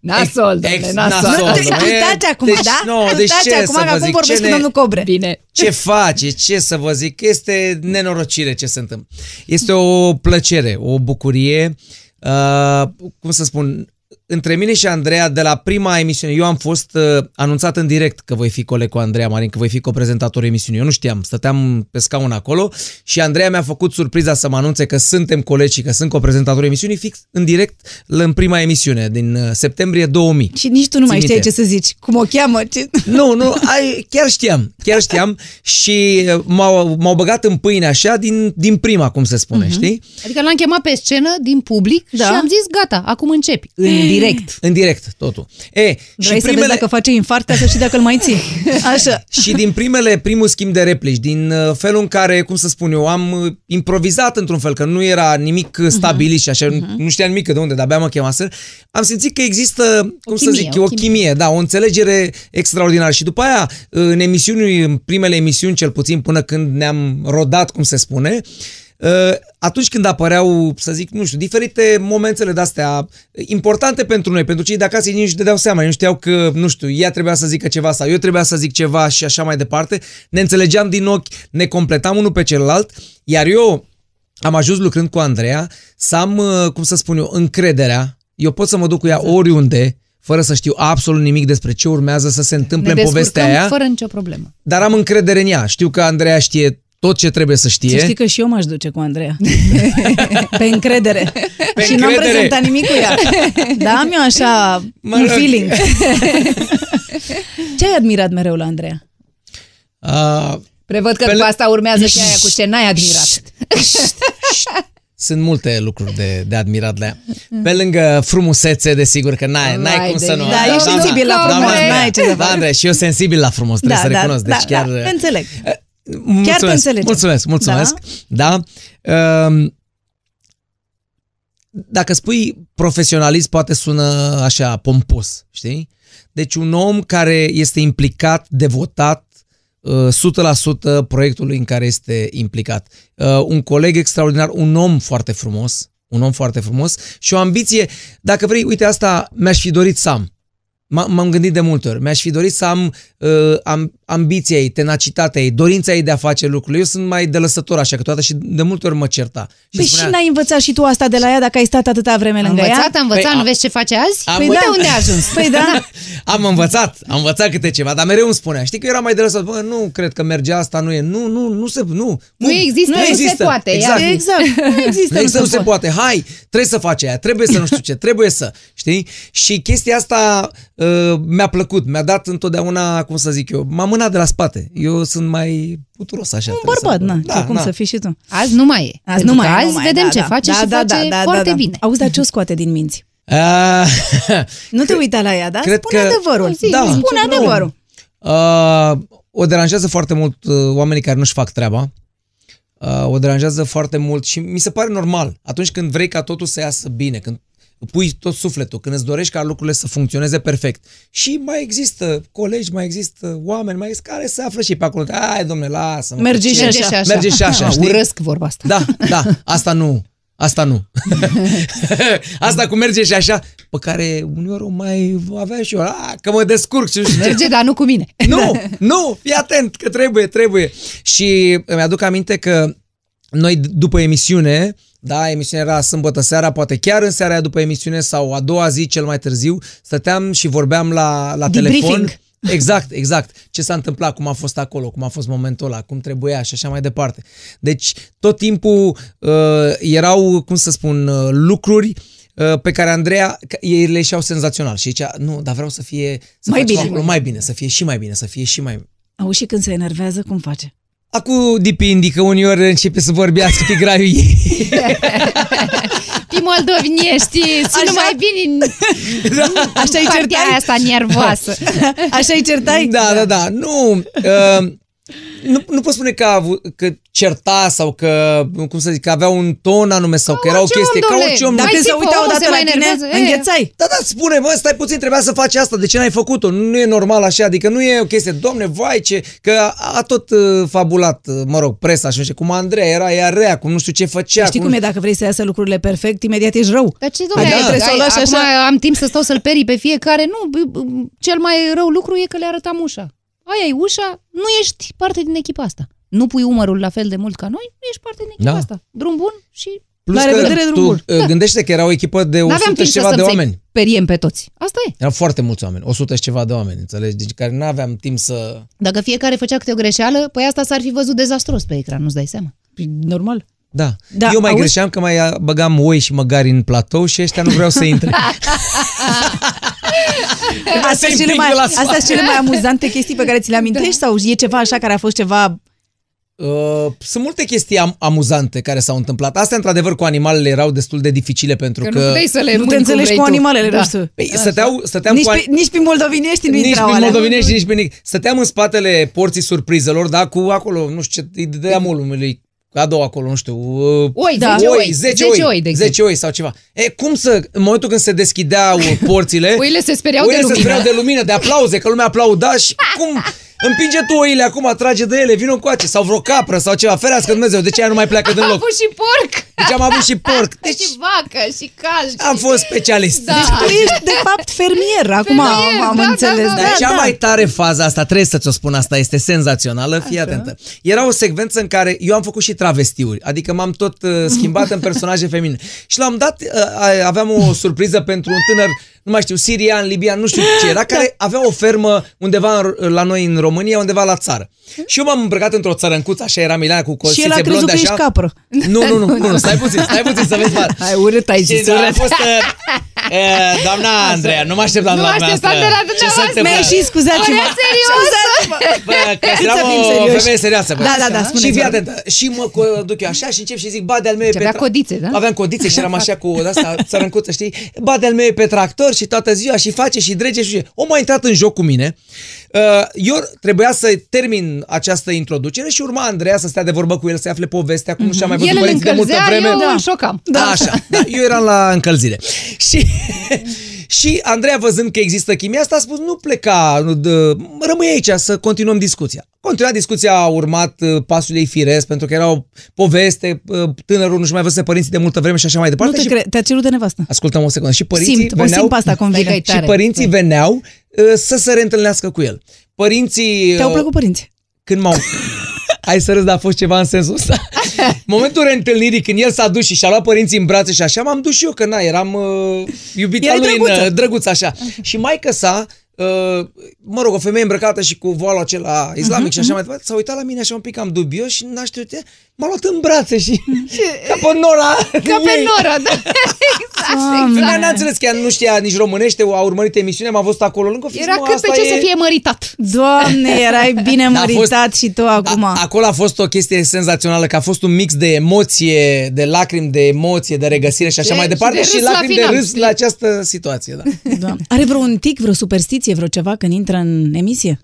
Nasol, Ex- domnule, nasol. nasol. Tu, tu E, taci acum, deci, da? nu, tu deci taci ce acum, să că vă acum zic, vorbesc ce cu ne- domnul Cobre. Bine. Ce face, ce să vă zic, este nenorocire ce se întâmplă. Este o plăcere, o bucurie, uh, cum să spun, între mine și Andreea, de la prima emisiune, eu am fost uh, anunțat în direct că voi fi coleg cu Andreea Marin, că voi fi coprezentatorul emisiunii. Eu nu știam, stăteam pe scaun acolo și Andreea mi-a făcut surpriza să mă anunțe că suntem colegi și că sunt coprezentatorul emisiunii fix în direct în prima emisiune din uh, septembrie 2000. Și nici tu nu mai Ții știai minte. ce să zici. Cum o cheamă? Ce... *laughs* Nu, nu, ai, chiar știam, chiar știam și uh, m-au, m-au băgat în pâine așa din, din prima, cum se spune, uh-huh. știi? Adică l-am chemat pe scenă din public Da. și am zis gata, acum începi. În direct. *laughs* În direct, totul. E, Vrei și să vezi primele, dacă face infarct ca să știi dacă îl mai ții. *laughs* Așa. și din primele, primul schimb de replici, din uh, felul în care, cum să spun eu, am uh, improvizat într-un fel, că nu era nimic uh, stabilit și așa, uh-huh. nu știam nimic de unde, de-abia mă chemaseră, am simțit că există, cum să chimie, zic, o o chimie. chimie, da, o înțelegere extraordinară. Și după aia, în emisiuni, în primele emisiuni, cel puțin până când ne-am rodat, cum se spune, uh, atunci când apăreau, să zic, nu știu, diferite momentele de-astea importante pentru noi, pentru cei de acasă, ei nici nu dădeau seama, ei nu știau că, nu știu, ea trebuia să zică ceva sau eu trebuia să zic ceva și așa mai departe, ne înțelegeam din ochi, ne completam unul pe celălalt, iar eu am ajuns lucrând cu Andreea să am, uh, cum să spun eu, încrederea, eu pot să mă duc cu ea oriunde, fără să știu absolut nimic despre ce urmează să se întâmple Ne în povestea descurcăm aia, fără nicio problemă. dar am încredere în ea. Știu că Andreea știe tot ce trebuie să știe. Să știi că și eu m-aș duce cu Andreea. *laughs* Pe încredere. Pe și n-am încredere. prezentat nimic cu ea. *laughs* Da, am eu așa Mă un rog. feeling. *laughs* Ce ai admirat mereu la Andreea? Uh, Prevăd că Pe după lâ- asta urmează și aia cu ce n-ai admirat. sunt multe lucruri de, de admirat la ea. Pe lângă frumusețe, desigur că n-ai, n-ai Vai cum de să nu... mine. Da, ești sensibil la frumos, Andreea, n-ai ce să Da, faci. Andreea, și eu sensibil la frumos, trebuie să recunosc. Deci da, chiar... da, înțeleg. Mulțumesc, te înțelegem. Mulțumesc, mulțumesc. Da. da. Um, dacă spui profesionalist, poate sună așa pompos, știi? Deci un om care este implicat, devotat, uh, 100% proiectului în care este implicat. Uh, Un coleg extraordinar, un om foarte frumos, un om foarte frumos și o ambiție, dacă vrei, uite asta mi-aș fi dorit să am. M- M-am gândit de multe ori. Mi-aș fi dorit să am uh, am, ambiția ei, tenacitatea ei, dorința ei de a face lucrurile. Eu sunt mai de lăsător așa câteodată și de multe ori mă certa. Și Păi și n-ai învățat și tu asta de la ea dacă ai stat atâta vreme Am lângă ea? învățat, am învățat, Păi, nu am- vezi ce face azi? Am Păi învățat. de unde a ajuns? Păi da. *laughs* Am învățat, am învățat câte ceva, dar mereu îmi spunea, știi că eu eram mai de lăsat, bă, nu cred că merge asta, nu e, nu, nu, nu se, nu. Nu există, nu se poate, ia Exact. zi. Exact. Nu există, Nu, există, nu se poate. Hai, trebuie să faci aia, trebuie să nu știu ce, trebuie să, știi? Și chestia asta uh, mi-a plăcut, mi-a dat întotdeauna, cum să zic eu, m-a mânat de la spate. Eu sunt mai puturos așa. Un trebuie bărbat, să... na, da, da, cum da. să fii și tu. Azi nu mai e. Azi Pentru nu mai că e, azi nu mai e, vedem da, ce da. face da, și da, face da, da, foarte da. bine. Auzi, dar ce o scoate din minți? *laughs* Ah, Nu te uita la ea, da? Cred Spune că- adevărul. Zi, Da. Spune Nu. adevărul. Uh, o deranjează foarte mult uh, oamenii care nu-și fac treaba. Uh, o deranjează foarte mult și mi se pare normal. Atunci când vrei ca totul să iasă bine, când pui tot sufletul, când îți dorești ca lucrurile să funcționeze perfect. Și mai există colegi, mai există oameni, mai există care se află și pe acolo. Hai, domne, lasă Merge și Merge și așa. Merge și așa, Ah, știi? Urăsc vorba asta. Da, da, asta nu. Asta nu. *laughs* asta cu merge și așa, pe care uneori o mai avea și eu, a, că mă descurc și nu știu ce. Merge, dar nu cu mine. Nu, *laughs* nu, fii atent că trebuie, trebuie. Și îmi aduc aminte că noi d- după emisiune, da, emisiunea era sâmbătă seara, poate chiar în seara aia după emisiune sau a doua zi cel mai târziu, stăteam și vorbeam la, la Debriefing. telefon. Exact, exact. Ce s-a întâmplat, cum a fost acolo, cum a fost momentul ăla, cum trebuia și așa mai departe. Deci tot timpul uh, erau, cum să spun, uh, lucruri uh, pe care Andreea, că ei le ieșeau senzațional și zicea, nu, dar vreau să fie să Mai facem bine. acolo mai bine, să fie și mai bine, să fie și mai Auzi și când se enervează, cum face? Acum depinde că uneori începe să vorbească pe graiul ei. *laughs* Pe moldoveniești, sună Așa? mai bine *laughs* Așa îi partea certai? asta nervoasă. *laughs* Așa îi certai? Da, da, da. Nu, uh, nu, nu pot spune că, a avut, că certa sau că, cum să zic, că avea un ton anume sau că era o orice om, chestie, ca domnule. orice om. Dar Mai când se zi, uita omul odată se la mai tine, enervează, e. înghețai. Da, da, spune, bă, stai puțin, trebuia să faci asta, de ce n-ai făcut-o? Nu e normal așa, adică nu e o chestie, domne, vai ce, că a, a tot uh, fabulat, uh, mă rog, presa și nu știu, cum Andreea era, ea rea, cum nu știu ce făcea. Știi cum e dacă vrei să iasă lucrurile perfect, imediat ești rău. Dar ce, Păi domnule, da, trebuie să o ai- lași acum așa. am timp să stau să-l perii pe fiecare. Nu, b- b- cel mai rău lucru e că le arătam ușa. Aia e ușa, nu ești parte din echipa asta. Nu pui umărul la fel de mult ca noi, nu ești parte din echipa Da. asta. Drum bun și Plus La că revedere, tu drumul. uh, gândește că era o echipă de 100 n-aveam timp și să ceva de stăm oameni. să periem pe toți. Asta e. Erau foarte mulți oameni, 100 și ceva de oameni, înțelegi? Deci care nu aveam timp să... Dacă fiecare făcea câte o greșeală, păi asta s-ar fi văzut dezastros pe ecran, nu-ți dai seama. Păi, Normal. Da. Da, Eu mai auzi? greșeam că mai băgam oi și măgari în platou și ăștia nu vreau să intre. *laughs* Astea să-i sunt cele împing mai, pe la soare. astea sunt cele mai amuzante chestii pe care ți le amintești sau e ceva așa care a fost ceva... Uh, sunt multe chestii am- amuzante care s-au întâmplat. Astea, într-adevăr, cu animalele erau destul de dificile pentru Că, că... nu puteai să le Nu te mâni cum înțelegi vrei cu tu. animalele, Da. nu știu. Păi, stăteau, stăteam Nici cu... pe, nici pe moldovinești nu nici intrau pe alea. moldovenești, nici pe nic. Stăteam în spatele porții surprizelor, da, cu acolo, nu știu ce, îi dădeam omului cadou acolo, nu știu, uh, Oi, Da. 10 oi, 10 10 oi, oi, de exemplu. 10 oi sau ceva. E, cum să, în momentul când se deschideau porțile, *laughs* Oile se speriau oile de se lumină. speriau de lumină, de aplauze, că lumea aplauda și cum *laughs* împinge tu oile acum, trage de ele, vină încoace, sau vreo capră sau ceva, ferească Dumnezeu, de ce ea nu mai pleacă din Am loc? avut și porc. Deci am avut și porc, *laughs* Deci... deci Și vacă, și cal. și- am fost specialist. Da. Tu ești, de fapt, fermier. Acum Fermier, am, am da, da, înțeles. da, Da, Dar cea da. mai tare fază asta, trebuie să ți-o spun, asta este senzațională, fii atentă. Era o secvență în care eu am făcut și travestiuri, adică m-am tot uh, schimbat în personaje feminine. Și l-am dat, uh, aveam o surpriză pentru un tânăr, nu mai știu, sirian, libian, nu știu ce era, *laughs* care avea o fermă undeva în, la noi în România, undeva la țară. Și eu m-am îmbrăcat într-o țărâncuță, așa era Milana cu Și cosițe el a crezut blonde că așa. ești capră. Nu, nu, nu, *laughs* nu, nu, stai puțin, stai puțin să vezi. Mar. Ai urât, ai Și zis, da, a urât. fost, uh, uh, doamna Andreea, nu mă așteptam Nu la mă așteptam de la Ce se dumneavoastră. întâmplă? Mi-ai și scuzați-mă. Părea serios? Scuzați-mă. Bă, că Să eram fim o serioși. femeie serioasă, bă. Da, da, da, spuneți, Și fii vă rog. atentă. Și mă co- duc eu așa și încep și zic, ba de-al meu e Și pe avea tra- codițe, da? Aveam codițe și eram așa cu asta țărâncuță, știi? Ba de-al meu e pe tractor și toată ziua și face și drege și Omul a intrat în joc cu mine. Uh, Eu trebuia să termin această introducere și urma Andreea să stea de vorbă cu el, să afle povestea, cum și-a mai văzut El îl părinții de multă încălzea, vreme. eu Da. îl șocam. Da. Așa, da, eu eram la încălzire. *laughs* Și, *laughs* și Andreea, văzând că există chimia asta, a spus, nu pleca, nu, dă- rămâi aici să continuăm discuția. Continua discuția, a urmat uh, pasul ei firesc, pentru că era o poveste, uh, tânărul nu-și mai văzuse părinții de multă vreme și așa mai Nu departe. te și cre- te-a cerut de nevastă. Ascultăm o secundă. Și părinții Simt, o veneau, simt pe asta Stai că convine. e și tare. părinții veneau uh, să se reîntâlnească cu el. Părinții... Te-au uh, plăcut părinții? când m-au... *laughs* Hai să râs, dar a fost ceva în sensul ăsta. *laughs* Momentul reîntâlnirii, când el s-a dus și și-a luat părinții în brațe și așa, m-am dus și eu, că na, eram uh, iubita Erai lui, drăguță. În, uh, drăguț așa. Și maică sa, uh, mă rog, o femeie îmbrăcată și cu voalul acela islamic uh-huh, și așa mai departe, s-a uitat la mine așa un pic cam dubios și n-a știut, ce, m-a luat în brațe *laughs* și ca pe Nora. Ca pe Nora, da. *laughs* exact, Exact. exact. N-a înțeles că ea nu știa nici românește, a urmărit emisiunea, m-a văzut acolo lângă fiți, Era mă, cât asta pe ce e... să fie măritat. Doamne, *laughs* erai bine Da, a fost- măritat și tu acum. A, acolo a fost o chestie senzațională, că a fost un mix de emoție, de lacrimi, de emoție, de regăsire și așa De- mai și departe de și, râs la lacrimi de final, râs știi? la această situație. Da. Doamne. Are vreo un tic, vreo superstiție, vreo ceva când intră în emisie?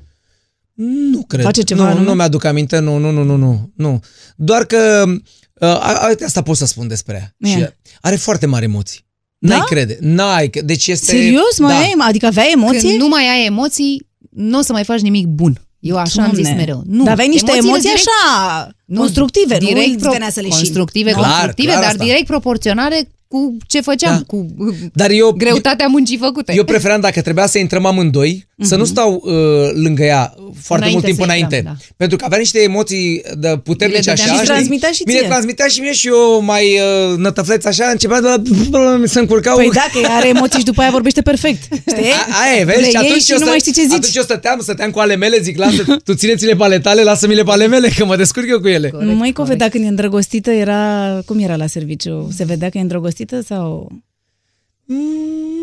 Nu cred. Face ceva nu, anume? nu mi-aduc aminte, nu, nu, nu, nu, nu. nu. Doar că uh, a, a, asta pot să spun despre ea. Ia. Și are foarte mari emoții. N-ai Da? crede. N-ai, că- deci este... Serios? Mai da. ai? Adică aveai emoții? Când nu mai ai emoții, nu o să mai faci nimic bun. Eu așa am zis Doamne. mereu. Nu, Dar aveai niște emoțiile emoții direct- așa, constructive, nu direct îți pro- venea să le știi. constructive, Nu? Clar, constructive, clar dar asta. direct proporționale cu ce făceam, Da. cu uh, Dar eu, greutatea muncii făcute. Eu preferam dacă trebuia să intrăm amândoi, mm-hmm. să nu stau uh, lângă ea foarte Înainte mult timp să înainte. intrăm, da. Pentru că avea niște emoții de puternice Le dădeam așa. și știi? transmitea și Mi le ție. transmitea și mie și eu mai uh, nătăfleț așa, începea de la, *laughs* să încurcau. Păi da, că ea are emoții și după aia vorbește perfect. Știi? A, aia e, vezi? Le și iei atunci și eu nu stă- mai știi ce zici. Atunci eu stăteam, stăteam cu ale mele, zic, lasă, tu țineți-le pe ale tale, lasă-mi-le pe ale mele, că mă descurc eu cu ele. Corect, Măi, Coveda, când e îndrăgostită, era... Cum era la serviciu? Se vedea că e îndrăgostită sau...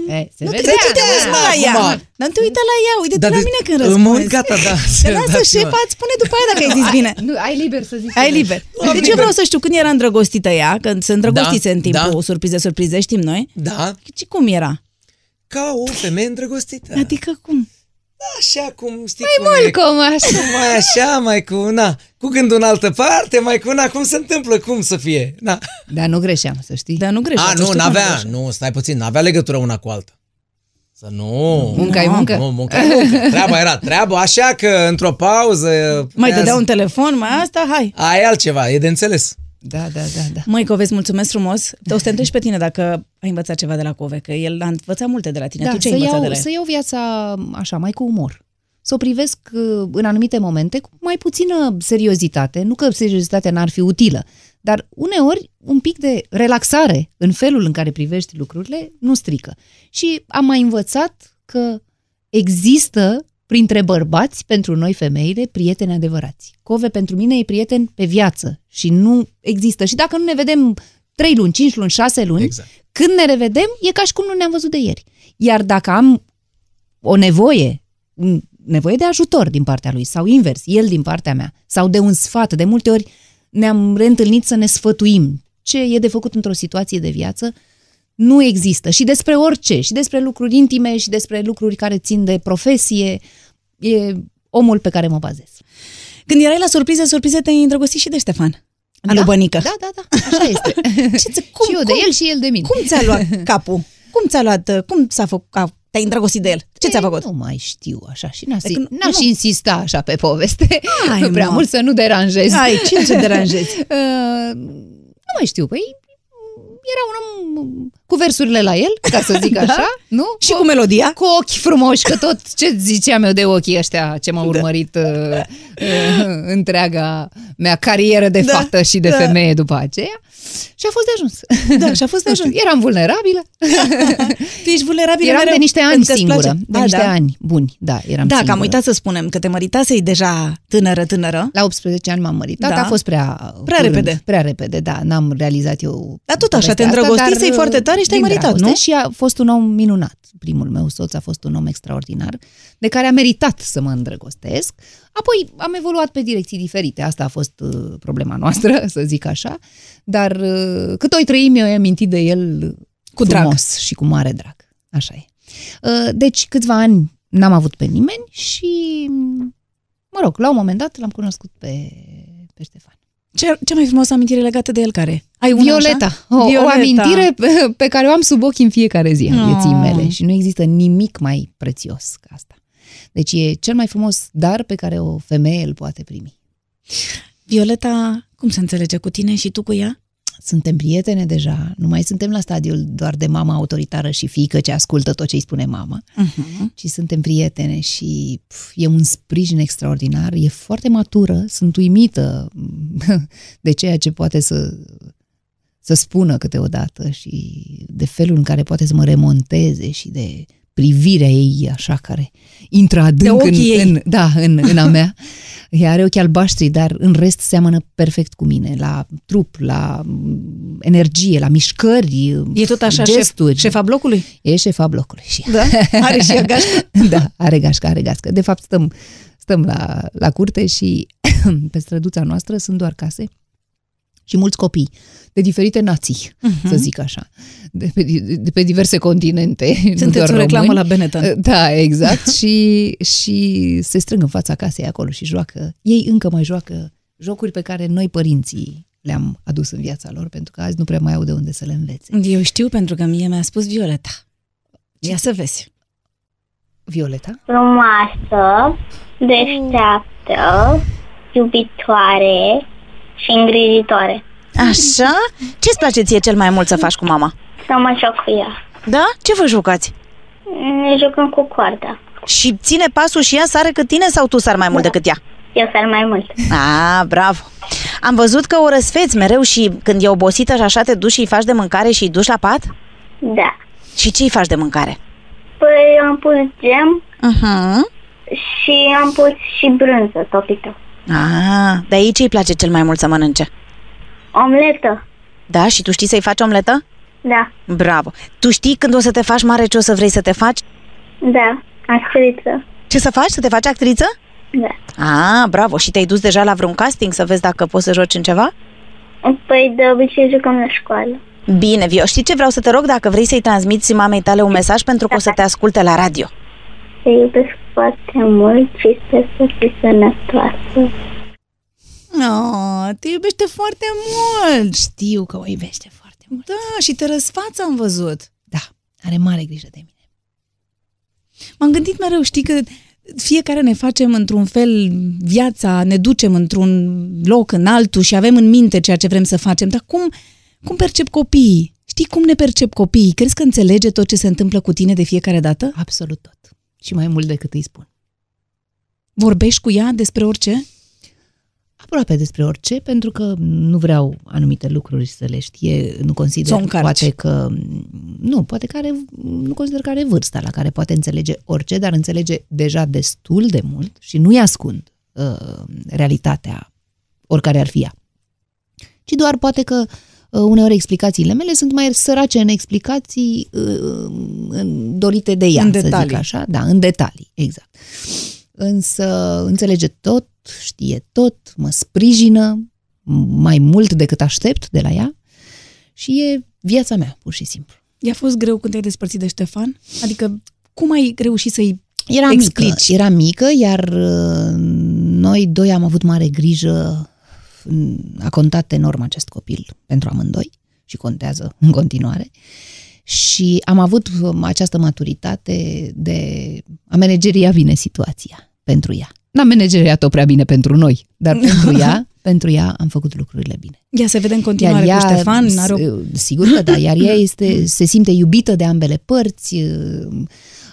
E, se Nu te vedea, uite da. mă la ea. acum. Dar nu te uita la ea, uite-te Da, la de- mine când mă răspunzi. uit, gata, da, *laughs* Te lasă dați-mă. șefa, îți spune după aia dacă ai zis bine. Nu, ai liber să zici. Ai liber. Deci eu vreau să știu când era îndrăgostită ea, când se îndrăgostiți Da, în timpul da. surprize, surprize, știm noi. Da, Și cum era? ca o femeie îndrăgostită. Adică cum? Așa cum, știi Mai cum mult e, cum așa. mai așa, mai cu una, cu gândul în altă parte, mai cu una, cum se întâmplă, cum să fie. Na. Dar nu greșeam, să știi. Dar nu greșeați. A, știu nu, că n-avea, greșeați. nu, stai puțin, n-avea legătură una cu alta. Să nu... Munca e Nu, muncă. Nu, muncă e muncă. Treaba era treabă, așa că într-o pauză... Mai putea dădea să- un telefon, mai asta, hai. Aia e altceva, e de înțeles. Da, da, da, da. Măi, Cove, îți mulțumesc frumos. O să te întreb și pe tine dacă ai învățat ceva de la Cove, că el a învățat multe de la tine. da tu ce să, ai învățat iau, de la el? să iau viața așa, mai cu umor. Să o privesc uh, în anumite momente cu mai puțină seriozitate. Nu că seriozitatea n-ar fi utilă, dar uneori un pic de relaxare în felul în care privești lucrurile nu strică. Și am mai învățat că există printre bărbați, pentru noi femeile, prieteni adevărați. Cove pentru mine e prieten pe viață și nu există. Și dacă nu ne vedem 3 luni, 5 luni, 6 luni, Exact. când ne revedem, e ca și cum nu ne-am văzut de ieri. Iar dacă am o nevoie, un- nevoie de ajutor din partea lui sau invers, el din partea mea, sau de un sfat, de multe ori ne-am reîntâlnit să ne sfătuim ce e de făcut într-o situație de viață, nu există. Și despre orice, și despre lucruri intime, și despre lucruri care țin de profesie, e omul pe care mă bazez. Când erai la surprize, surprize, te-ai îndrăgostit și de Ștefan. Da, Alu Bănică. Da, da, da, așa este. *laughs* Ce ți- cum, și eu de cum, el și el de mine. Cum ți-a luat *laughs* capul? Cum ți-a luat, uh, cum s-a făcut, a, te-ai îndrăgostit de el? Ce ți-a Ei, făcut? Nu mai știu așa și n-aș, Adică nu- n-aș nu. insista așa pe poveste. Hai, *laughs* prea mă. mult să nu deranjez. Ai, ce te deranjezi? Uh, nu mai știu, păi era un om cu versurile la el, ca să zic *laughs* așa, nu? Și cu melodia? Cu ochi frumoși, că tot ce ziceam eu de ochii ăștia ce m-au urmărit uh, uh, întreaga mea carieră de Da, fată și de da. femeie după aceea. Și a fost de ajuns. Da, și a fost de Nu știu, ajuns. Eram vulnerabilă. *laughs* Tu ești vulnerabilă Eram mereu, de niște ani pentru că-ți singură. place. De A, niște da? ani buni, da, eram Da, că singură. am uitat să spunem că te măritasei deja tânără, tânără. La 18 ani m-am măritat, Da. a fost prea Prea curând, repede. Prea repede, da, n-am realizat eu Dar tot așa, povestea te asta, îndrăgostisei dar, foarte tare și te-ai din măritat, dragoste nu? Și a fost un om minunat. Primul meu soț a fost un om extraordinar, de care a meritat să mă îndrăgostesc. Apoi am evoluat pe direcții diferite, asta a fost uh, problema noastră, *laughs* să zic așa, dar uh, cât o trăim eu, am amintit de el Cu drag. frumos și cu mare drag. Așa e. Uh, Deci câțiva ani n-am avut pe nimeni și, mă rog, la un moment dat l-am cunoscut pe, pe Ștefan. Ce, ce mai frumoasă amintire legată de el care? Ai una Violeta, așa? o, o Violeta. amintire pe, pe care o am sub ochi în fiecare zi a Oh. vieții mele și nu există nimic mai prețios ca asta. Deci e cel mai frumos dar pe care o femeie îl poate primi. Violeta, cum se înțelege cu tine și tu cu ea? Suntem prietene deja, nu mai suntem la stadiul doar de mama autoritară și fiică ce ascultă tot ce îi spune mama, Uh-huh. ci suntem prietene și pf, e un sprijin extraordinar, e foarte matură, sunt uimită *laughs* de ceea ce poate să, să spună câteodată și de felul în care poate să mă remonteze și de privirea ei așa care intră adânc în, ochii ei. în, da, în, în a mea. Ea are ochi albaștri, dar în rest seamănă perfect cu mine, la trup, la mm, energie, la mișcări, E tot așa gesturi. șef, șefa blocului? E șefa blocului și Da? Are și ea *laughs* gașcă? da, are gașcă, are gașcă. De fapt, stăm, stăm la, la curte și *clears throat* pe străduța noastră sunt doar case și mulți copii de diferite nații, uh-huh. să zic așa, de pe, de pe diverse continente. nu Sunteți doar o reclamă români. la Benetton. Da, exact. *laughs* și, și se strâng în fața casei acolo și joacă. Ei încă mai joacă jocuri pe care noi, părinții, le-am adus în viața lor, pentru că azi nu prea mai au de unde să le învețe. Eu știu pentru că mie mi-a spus Violeta. Ia să vezi. Violeta? frumoasă, deșteaptă, iubitoare și îngrijitoare. Așa? Ce-ți place ție cel mai mult să faci cu mama? Să mă joc cu ea. Da? Ce vă jucați? Ne jucăm cu coarda. Și ține pasul și ea sare cât tine sau tu sar mai mult decât ea? Eu sar mai mult. Ah, bravo! Am văzut că o răsfeți mereu și când e obosită și așa te duci și îi faci de mâncare și îi duci la pat? Da. Și ce îi faci de mâncare? Păi am pus gem Uh-huh. și am pus și brânză topită. Ah, de aici îi place cel mai mult să mănânce. Omletă. Da? Și tu știi să-i faci omletă? Da. Bravo! Tu știi când o să te faci mare ce o să vrei să te faci? Da. Actriță. Ce să faci? Să te faci actriță? Da. Ah, bravo! Și te-ai dus deja la vreun casting să vezi dacă poți să joci în ceva? Păi de obicei jucăm la școală. Bine, Vio, știi ce vreau să te rog? Dacă vrei să-i transmiți mamei tale un mesaj pentru că o să te asculte la radio. Te iubesc foarte mult și sper să fii sănătoasă. Oh, te iubește foarte mult! Știu că o iubește foarte mult. Da, și te răsfață am văzut. Da, are mare grijă de mine. M-am gândit mereu, știi că fiecare ne facem într-un fel viața, ne ducem într-un loc în altul și avem în minte ceea ce vrem să facem, dar cum, cum percep copiii? Știi cum ne percep copiii? Crezi că înțelege tot ce se întâmplă cu tine de fiecare dată? Absolut tot. Și mai mult decât îi spun. Vorbești cu ea despre orice? Aproape despre orice, pentru că nu vreau anumite lucruri să le știe, nu consider Să o încarci. poate că nu, poate că are, nu consider că are vârsta la care poate înțelege orice, dar înțelege deja destul de mult și nu-i ascund uh, realitatea oricare ar fi ea. Ci doar poate că uh, uneori explicațiile mele sunt mai sărace în explicații uh, în- dorite de ea, În să detalii. zic așa. Da, în detalii, exact. Însă înțelege tot, știe tot, mă sprijină mai mult decât aștept de la ea și e viața mea, pur și simplu. I-a fost greu când te-ai despărțit de Ștefan? Adică cum ai reușit să-i Era Explici. mică, era mică, iar uh, noi doi am avut mare grijă, mm, a contat enorm acest copil pentru amândoi și contează *laughs* în continuare. Și am avut um, această maturitate de a manageria bine situația pentru ea. N-am manageriat-o prea bine pentru noi, dar pentru *laughs* ea, pentru ea am făcut lucrurile bine. Ea se vede în continuare cu Ștefan? Are o... s- Sigur că da, iar ea *laughs* este, se simte iubită de ambele părți, uh,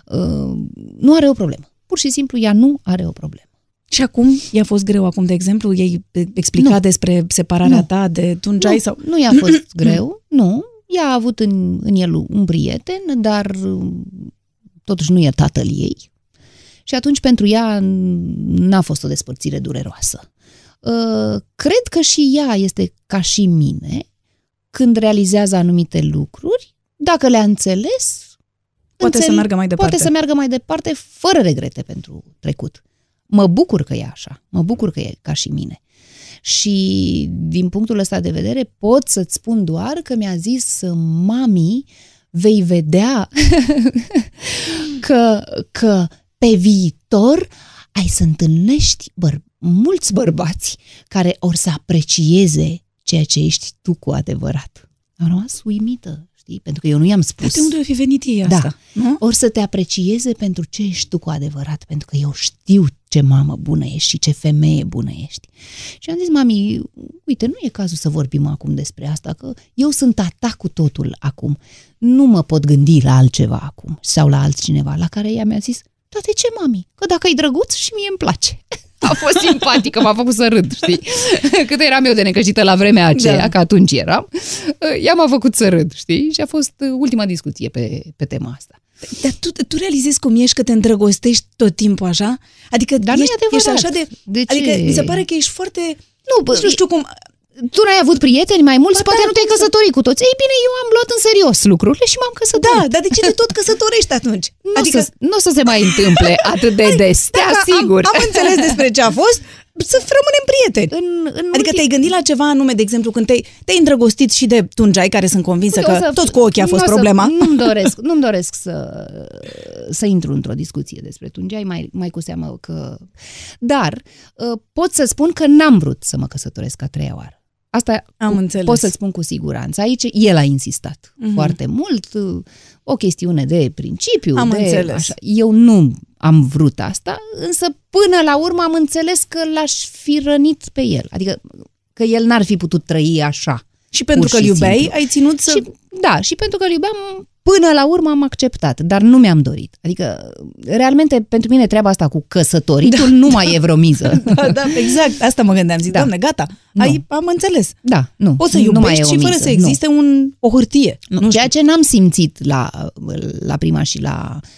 uh, nu are o problemă. Pur și simplu ea nu are o problemă. Și acum i-a fost greu acum, de exemplu, ei explica Nu. despre separarea Nu. ta de tungeai Nu, sau... nu i-a *clears throat* fost greu, nu. Ea a avut în, în el un prieten, dar uh, totuși nu e tatăl ei. Și atunci pentru ea n-a fost o despărțire dureroasă. Uh, Cred că și ea este ca și mine când realizează anumite lucruri, dacă le-a înțeles, Poate să meargă mai departe. Poate să meargă mai departe fără regrete pentru trecut. Mă bucur că e așa, mă bucur că e ca și mine. Și din punctul ăsta de vedere pot să-ți spun doar că mi-a zis mami, vei vedea *laughs* că, că pe viitor ai să întâlnești băr- mulți bărbați care or să aprecieze ceea ce ești tu cu adevărat. Am rămas uimită, știi? Pentru că eu nu i-am spus. De unde o fi venit ei Da. asta? Nu? Or să te aprecieze pentru ce ești tu cu adevărat, pentru că eu știu ce mamă bună ești și ce femeie bună ești. Și am zis, mami, uite, nu e cazul să vorbim acum despre asta, că eu sunt a ta cu totul acum. Nu mă pot gândi la altceva acum sau la altcineva, la care ea mi-a zis, da, de ce, mami? Că dacă e drăguț și mie îmi place. *laughs* A fost simpatică, m-a făcut să râd, știi? *laughs* Cât eram eu de necăjită la vremea aceea, da. că atunci eram, ea m-a făcut să râd, știi? Și a fost ultima discuție pe, pe tema asta. Dar tu, tu realizezi cum ești că te îndrăgostești tot timpul așa? Adică Dar ești, nu e ești așa de... de ce? Adică mi se pare că ești foarte... Nu, bă, nu știu cum... Tu n-ai avut prieteni mai mulți, Ba poate da, nu te-ai cum să- căsătorit cu toți. Ei bine, eu am luat în serios lucrurile și m-am căsătorit. Da, dar de ce te tot căsătorești atunci? Nu, adică... să, nu o să se mai întâmple *laughs* atât de des, te Dacă asigur. Am, am înțeles despre ce a fost, să rămânem prieteni. În, în Adică ultim- te-ai gândit la ceva anume, de exemplu, când te-ai, te-ai îndrăgostit și de tunjai, care sunt convinsă Uite, o că să- tot cu ochii a fost nu o să- problema. Nu-mi *laughs* doresc, nu-mi doresc să, să intru într-o discuție despre tungeai, mai, mai cu seamă că... Dar uh, pot să spun că n-am vrut să mă căsătoresc a treia oară. Asta Am cu- înțeles. pot să spun cu siguranță. Aici el a insistat Mhm. foarte mult, uh, o chestiune de principiu. Am de, înțeles. Așa. Eu nu am vrut asta, însă până la urmă am înțeles că l-aș fi rănit pe el. Adică că el n-ar fi putut trăi așa. Și pentru pur că îl și iubeai, simplu. ai ținut să... Și, da, și pentru că îl iubeam, până la urmă am acceptat, dar nu mi-am dorit. Adică, realmente, pentru mine treaba asta cu căsătoritul da, nu mai e vreo miză. *laughs* Da, da, exact. Asta mă gândeam. Zic, Da. doamne, gata. Nu. Ai, am înțeles. Da, nu. Poți să nu mai e iubești o și fără miză, să existe un, o hârtie. Nu. Nu Ceea știu. ce n-am simțit la, la prima și la uh,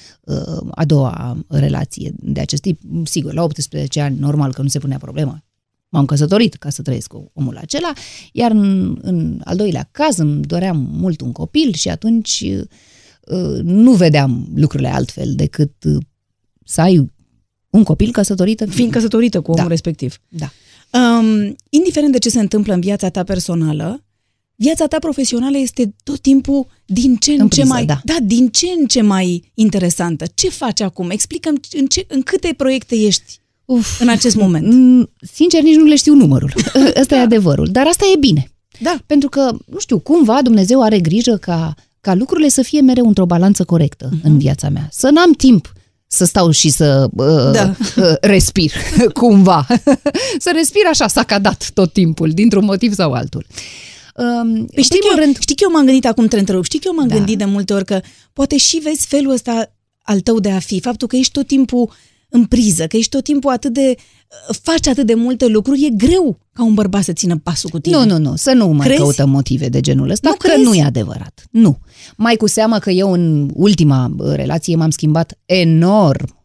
a doua relație de acest tip, sigur, la 18 ani, normal că nu se punea problema. M-am căsătorit ca să trăiesc cu omul acela, iar în, în al doilea caz îmi doream mult un copil și atunci uh, nu vedeam lucrurile altfel decât uh, să ai un copil căsătorit. Fiind căsătorită cu omul Da. respectiv. Da. Um, indiferent de ce se întâmplă în viața ta personală, viața ta profesională este tot timpul din ce în, În ce priză, mai da. da, din ce în ce mai interesantă. Ce faci acum? Explicăm în, ce, în câte proiecte ești Uf, în acest moment. Mm, Sincer, nici nu le știu numărul. *laughs* Ăsta e adevărul. Dar asta e bine. Da. Pentru că, nu știu, cumva Dumnezeu are grijă ca, ca lucrurile să fie mereu într-o balanță corectă Mhm. uh-huh. în viața mea. Să n-am timp să stau și să uh, Da. uh, respir, *laughs* cumva. *laughs* să respir așa, sacadat tot timpul, dintr-un motiv sau altul. Um, în Păi știi, că primul eu, rând, știi că eu m-am gândit acum te întrerup, știi că eu m-am Da. gândit de multe ori că poate și vezi felul ăsta al tău de a fi, faptul că ești tot timpul în priză, că ești tot timpul atât de faci atât de multe lucruri, e greu ca un bărbat să țină pasul cu tine. Nu, nu, nu, să nu mai Crezi? căutăm motive de genul ăsta, Nu că crezi? nu e adevărat. Nu. Mai cu seamă că eu în ultima bă, relație m-am schimbat enorm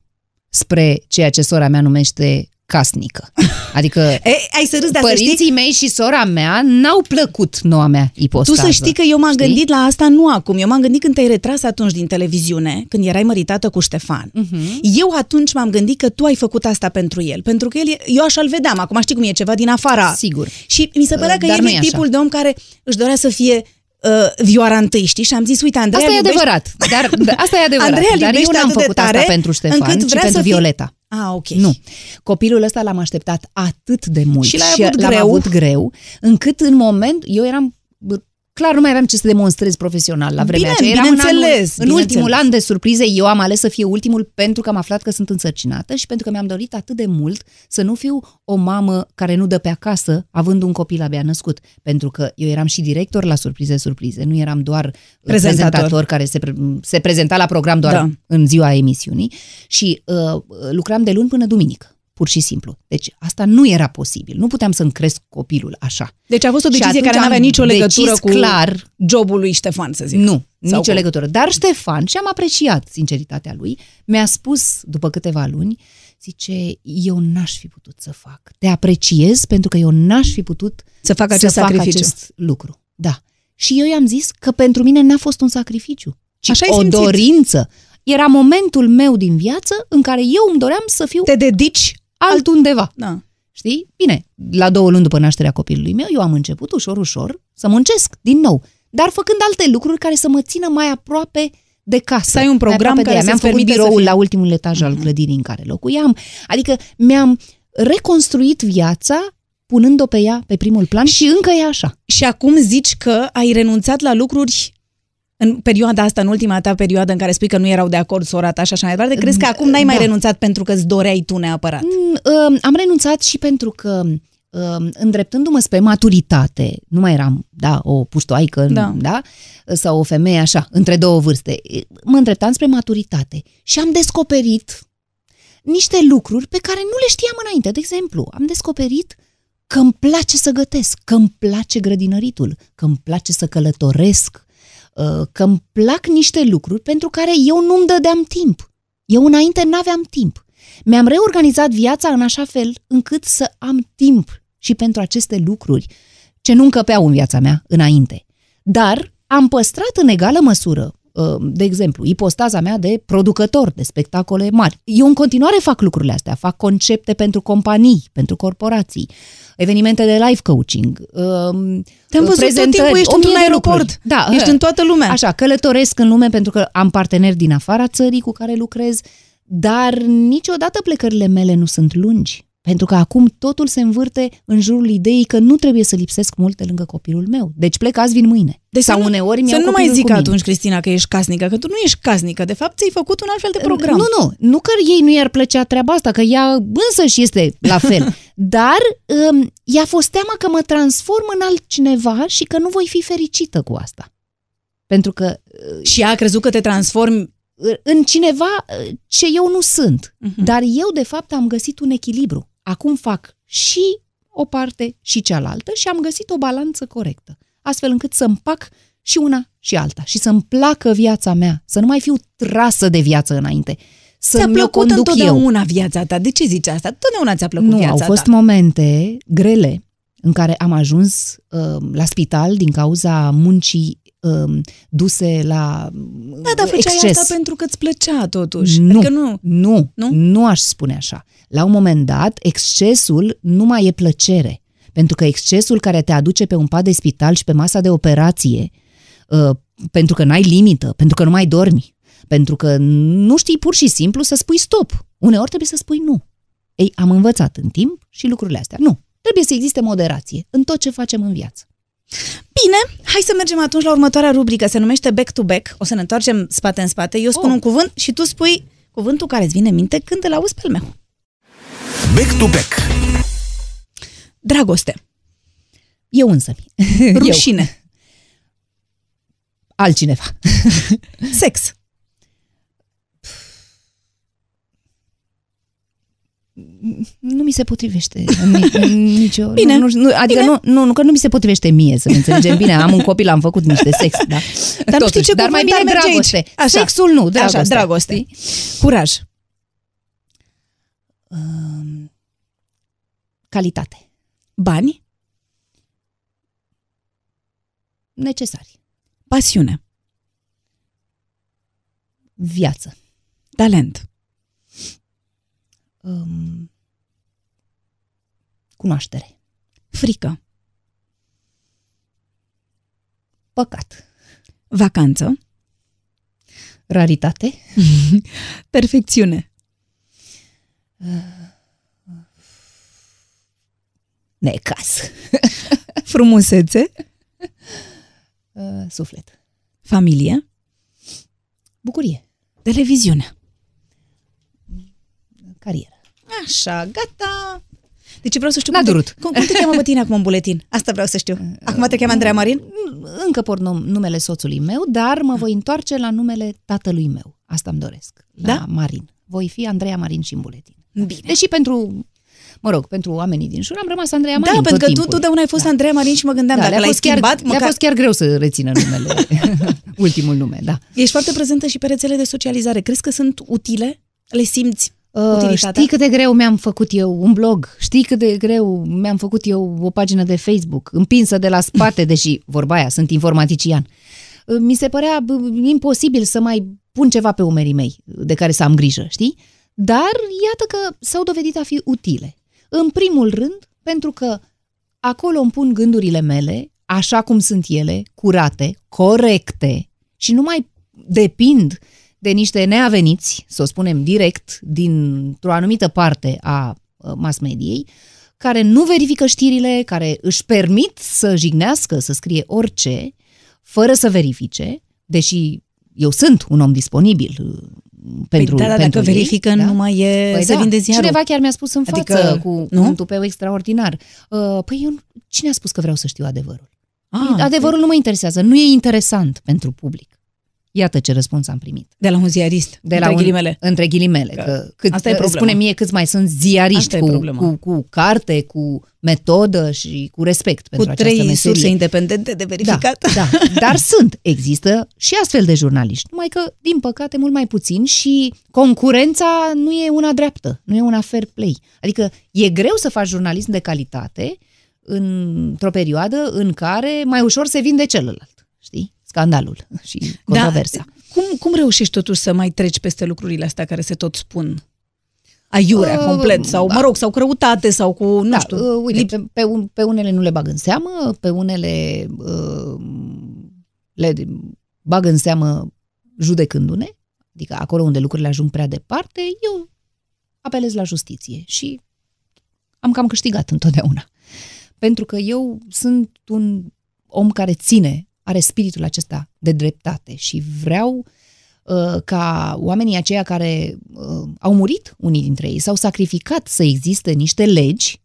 spre ceea ce sora mea numește casnică. Adică *laughs* E, ai să râzi, dar să știi, părinții mei și sora mea n-au plăcut noua mea tu ipostază. să știi că eu m-am Știi? gândit la asta nu acum, eu m-am gândit când te-ai retras atunci din televiziune, când erai măritată cu Ștefan. Mhm. Eu atunci m-am gândit că tu ai făcut asta pentru el, pentru că el, e- eu așa-l vedeam, acum știi cum e ceva din afara. Sigur. Și mi se părea că Dar el nu e e așa. tipul de om care își dorea să fie uh, vioara întâi, știi? Și am zis, uite, Andreea Asta e iubește- adevărat. Dar, dar *laughs* asta e adevărat. Andreea îl dar eu iubește n-am atât de făcut tare asta pentru Ștefan, încât ci vrea pentru să fie- Violeta. Ah, ok. Nu. Copilul ăsta l-am așteptat atât de mult Și l-ai avut l-am greu? avut greu, încât în moment, eu eram bă, clar nu mai aveam ce să demonstrez profesional la vremea Bine, aceea. Eram în, anul, bineînțeles, în ultimul bineînțeles. an de surprize, eu am ales să fie ultimul pentru că am aflat că sunt însărcinată și pentru că mi-am dorit atât de mult să nu fiu o mamă care nu dă pe acasă având un copil abia născut. Pentru că eu eram și director la surprize surprize, nu eram doar Prezentator. prezentator care se, pre- se prezenta la program doar Da. în ziua emisiunii și uh, lucram de luni până duminică, pur și simplu. Deci asta nu era posibil. Nu puteam să-mi cresc copilul așa. Deci a fost o Și decizie atunci care nu avea am nicio legătură decis cu clar jobul lui Ștefan, să zic. nu, Sau nicio cum? legătură. Dar Ștefan, și am apreciat sinceritatea lui, mi-a spus după câteva luni, zice, eu n-aș fi putut să fac. Te apreciez pentru că eu n-aș fi putut Să fac acest să fac sacrificiu. acest lucru. Da. Și eu i-am zis că pentru mine n-a fost un sacrificiu, ci Așa ai o simțit. dorință. Era momentul meu din viață în care eu îmi doream să fiu Te dedici? Altundeva. Da. Știi? Bine, la două luni după nașterea copilului meu, eu am început ușor, ușor să muncesc din nou, dar făcând alte lucruri care să mă țină mai aproape de casă. Să ai un mai program aproape de care ea. să-ți Mi-am făcut permită să biroul fii- la ultimul etaj al clădirii în care locuiam. Adică mi-am reconstruit viața punând-o pe ea pe primul plan și încă e așa. Și acum zici că ai renunțat la lucruri În perioada asta, în ultima ta perioadă în care spui că nu erau de acord sora ta și așa mai departe, crezi că acum n-ai mai Da. renunțat pentru că îți doreai tu neapărat? Mm, um, Am renunțat și pentru că um, îndreptându-mă spre maturitate, nu mai eram, da, o puștoaică, Da. da. da, sau o femeie așa, între două vârste, mă îndreptam spre maturitate și am descoperit niște lucruri pe care nu le știam înainte. De exemplu, am descoperit că îmi place să gătesc, că îmi place grădinăritul, că îmi place să călătoresc, uh, că îmi plac niște lucruri pentru care eu nu-mi dădeam timp. Eu înainte n-aveam timp. Mi-am reorganizat viața în așa fel încât să am timp și pentru aceste lucruri ce nu încăpeau în viața mea înainte. Dar am păstrat în egală măsură, uh, de exemplu, ipostaza mea de producător de spectacole mari. Eu în continuare fac lucrurile astea, fac concepte pentru companii, pentru corporații, evenimente de life coaching, um, Te-am văzut tot prezentări, timpul, ești o mie într-un de aeroport. lucruri. Da, Ești în toată lumea. Așa, călătoresc în lume pentru că am parteneri din afara țării cu care lucrez, dar niciodată plecările mele nu sunt lungi. Pentru că acum totul se învârte în jurul ideii că nu trebuie să lipsesc mult de lângă copilul meu. Deci plec azi, vin mâine. Deci Sau să nu- uneori Să mi-au nu mai copilul zic cu mine. atunci, Cristina, că ești casnică, că tu nu ești casnică. De fapt, ți-ai făcut un alt fel de program. Nu, nu, nu că ei nu i-ar plăcea treaba asta, că ea însă și este la fel. *laughs* Dar um, i-a fost teamă că mă transform în altcineva și că nu voi fi fericită cu asta. Pentru că Și ea a crezut că te transformi în cineva uh, ce eu nu sunt. Mhm. Dar eu, de fapt, am găsit un echilibru. Acum fac și o parte și cealaltă și am găsit o balanță corectă. Astfel încât să împac și una și alta și să-mi placă viața mea, să nu mai fiu trasă de viață înainte. Să Ți-a mi-o plăcut conduc eu. întotdeauna viața ta. De ce zici asta? Totdeauna ți-a plăcut Nu, viața au fost ta. momente grele în care am ajuns uh, la spital din cauza muncii uh, duse la Da, dar făceai exces. asta pentru că îți plăcea totuși. Nu, Adică nu. nu, Nu? nu, nu aș spune așa. La un moment dat, excesul nu mai e plăcere. Pentru că excesul care te aduce pe un pat de spital și pe masa de operație, uh, pentru că n-ai limită, pentru că nu mai dormi, pentru că nu știi pur și simplu să spui stop. Uneori trebuie să spui nu. Ei, am învățat în timp și lucrurile astea. Nu. Trebuie să existe moderație în tot ce facem în viață. Bine, hai să mergem atunci la următoarea rubrică. Se numește Back to Back. O să ne întoarcem spate în spate. Eu spun Oh. un cuvânt și tu spui cuvântul care îți vine în minte când îl auzi pe al meu. Back to back. Dragoste, Eu însă. rușine, *laughs* Altcineva. *laughs* sex, Nu mi se potrivește în, ni- în nicio... Bine, nu, nu, adică bine. Nu, nu, nu, că nu mi se potrivește mie, să ne înțelegem bine. Am un copil, am făcut niște sex, da? Dar nu știi ce Dar mai cuvânt bine ar merge dragoste. aici. Așa. Sexul nu, dragoste. Așa, dragoste. Știi? curaj, Um, calitate. bani, Necesari. pasiune, Viață. talent, Um, cunoaștere. frică, Păcat. vacanță, Raritate. *laughs* perfecțiune, Necas. *laughs* frumusețe, Uh, suflet. familie, Bucurie. televiziune. Carieră. Așa, gata. Deci vreau să știu N-a cum te, durut. cum, cum te cheamă pe tine acum în buletin? Asta vreau să știu. *laughs* Acum te cheamă Andreea Marin? Încă port num- numele soțului meu, dar mă voi întoarce la numele tatălui meu. Asta îmi doresc. La Da? Marin. Voi fi Andreea Marin și în buletin. Bine. Deși pentru, mă rog, pentru oamenii din jur am rămas Andreea Marin Da, tot pentru că tu, timpul. tu de ai fost da. Andreea Marin și mă gândeam Da, dacă le-a l-ai fost chiar, schimbat, le-a măcar... fost chiar greu să rețină numele, *laughs* ultimul nume, da. Ești foarte prezentă și pe rețele de socializare. Crezi că sunt utile? Le simți Uh, utilitatea? știi cât de greu mi-am făcut eu un blog? Știi cât de greu mi-am făcut eu o pagină de Facebook, împinsă de la spate, *laughs* deși, vorba aia, sunt informatician. Uh, Mi se părea bă, imposibil să mai pun ceva pe umerii mei de care să am grijă, știi? Dar iată că s-au dovedit a fi utile. În primul rând, pentru că acolo îmi pun gândurile mele, așa cum sunt ele, curate, corecte și nu mai depind de niște neaveniți, să o spunem direct, dintr-o anumită parte a uh, mass mediei, care nu verifică știrile, care își permit să jignească, să scrie orice, fără să verifice, deși eu sunt un om disponibil uh, pentru păi, da, da, pentru dacă ei, verifică, da? nu mai e, Păi se da, vinde ziarul. Cineva chiar mi-a spus în Adică, față cu nu? un tupeu extraordinar. Uh, păi eu, nu- cine a spus că vreau să știu adevărul? Ah, adevărul nu mă interesează, nu e interesant pentru public. Iată ce răspuns am primit. De la un ziarist, De la între un, ghilimele. Între ghilimele. Că Că, cât, asta e problema. Spune mie câți mai sunt ziariști Asta e cu, problema. cu, cu carte, cu metodă și cu respect Cu pentru această trei meserie. surse independente de verificat. Da, da, dar *laughs* sunt, există și astfel de jurnaliști, numai că, din păcate, mult mai puțin și concurența nu e una dreaptă, nu e una fair play. Adică e greu să faci jurnalism de calitate într-o perioadă în care mai ușor se vinde celălalt, știi? Scandalul și controversa. Da. Cum, cum reușești totuși să mai treci peste lucrurile astea care se tot spun? Aiurea, Uh, complet, sau, da. mă rog, sau crăutate, sau cu, nu da, știu, uh, uite, lip- pe, pe, un, pe unele nu le bag în seamă, pe unele uh, le bag în seamă judecându-ne, adică acolo unde lucrurile ajung prea departe, eu apelez la justiție și am cam câștigat întotdeauna. Pentru că eu sunt un om care ține, are spiritul acesta de dreptate și vreau uh, ca oamenii aceia care uh, au murit, unii dintre ei, s-au sacrificat să existe niște legi,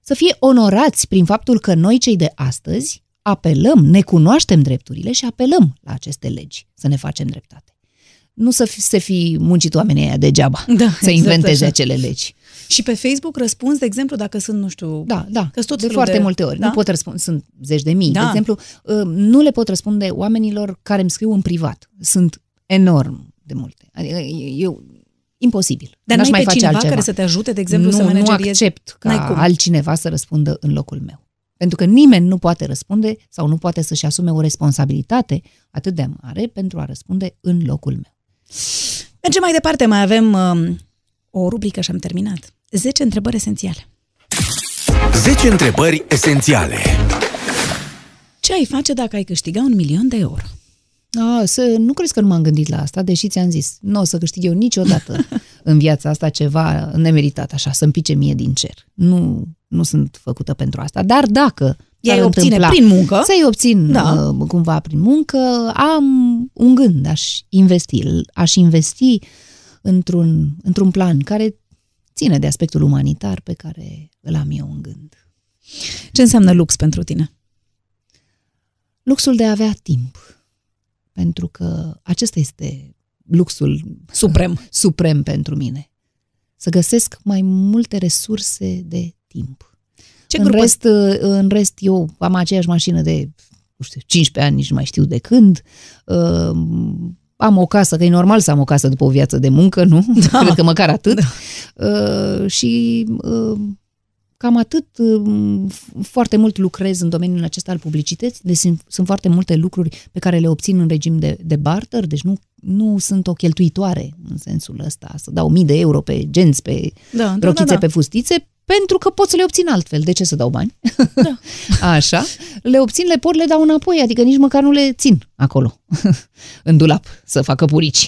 să fie onorați prin faptul că noi, cei de astăzi, apelăm, ne cunoaștem drepturile și apelăm la aceste legi să ne facem dreptate. Nu să fi, să fi muncit oamenii aia degeaba, Da, să exact inventeze așa. acele legi. Și pe Facebook răspunzi, de exemplu, dacă sunt, nu știu... Da, da, Că-s tot de felul foarte de- multe ori. Da? Nu pot răspunde, sunt zeci de mii. Da. De exemplu, uh, nu le pot răspunde oamenilor care îmi scriu în privat. Sunt enorm de multe. Adică eu, imposibil. Dar N-aș n-ai mai pe face cineva altceva. care să te ajute, de exemplu, nu, să nu manageriezi? accept N-ai ca cum. altcineva să răspundă în locul meu. Pentru că nimeni nu poate răspunde sau nu poate să-și asume o responsabilitate atât de mare pentru a răspunde în locul meu. Mergem mai departe, mai avem um, o rubrică și am terminat. 10 întrebări esențiale. 10 întrebări esențiale. Ce ai face dacă ai câștiga un milion de euro? A, să, nu crezi că nu m-am gândit la asta, deși ți-am zis, nu o să câștig eu niciodată *laughs* în viața asta ceva nemeritat așa, să-mi pice mie din cer. Nu, nu sunt făcută pentru asta. Dar dacă Ea s-ar îi obține întâmpla prin muncă. Să-i obțin Da. da. cumva prin muncă, am un gând, aș investi. Aș investi într-un, într-un plan care ține de aspectul umanitar pe care îl am eu în gând. Ce înseamnă lux pentru tine? Luxul de a avea timp. Pentru că acesta este luxul Suprem. suprem pentru mine. Să găsesc mai multe resurse de timp. Ce în, grupă- rest, în rest, eu am aceeași mașină de, nu știu, 15 ani, nici nu mai știu de când. Uh, am o casă, că e normal să am o casă după o viață de muncă, nu? *laughs* Da. Cred că măcar atât. Da. Uh, și uh, cam atât. Uh, foarte mult lucrez în domeniul acesta al publicității, deci sunt, sunt foarte multe lucruri pe care le obțin în regim de, de barter, deci nu, nu sunt o cheltuitoare în sensul ăsta, să dau mii de euro pe genți, pe Da, da, rochițe da, da. pe fustițe, pentru că pot să le obțin altfel. De ce să dau bani? Da. *laughs* Așa. Le obțin, le pot, le dau înapoi, adică nici măcar nu le țin acolo, *laughs* în dulap, să facă purici.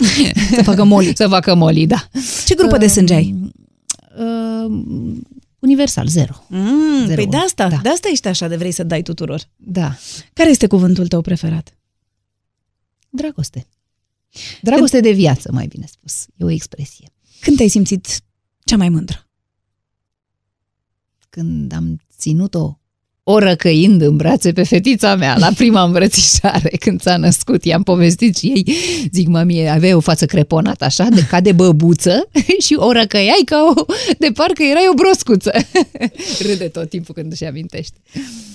Să facă moli. *laughs* să facă moli, da. Ce grupă de sânge ai? Uh, universal, zero. Mm, Zero păi de unu. asta, Da. de asta ești așa de vrei să dai tuturor. Da. Care este cuvântul tău preferat? Dragoste. Dragoste de viață, mai bine spus. E o expresie. Când te-ai simțit cea mai mândră? Când am ținut-o o răcăind în brațe pe fetița mea la prima îmbrățișare *laughs* când s-a născut. I-am povestit și ei, zic, mami, avea o față creponată așa, de, ca de băbuță *laughs* și o răcăiai ca o, de parcă erai o broscuță. *laughs* Râde tot timpul când își amintește.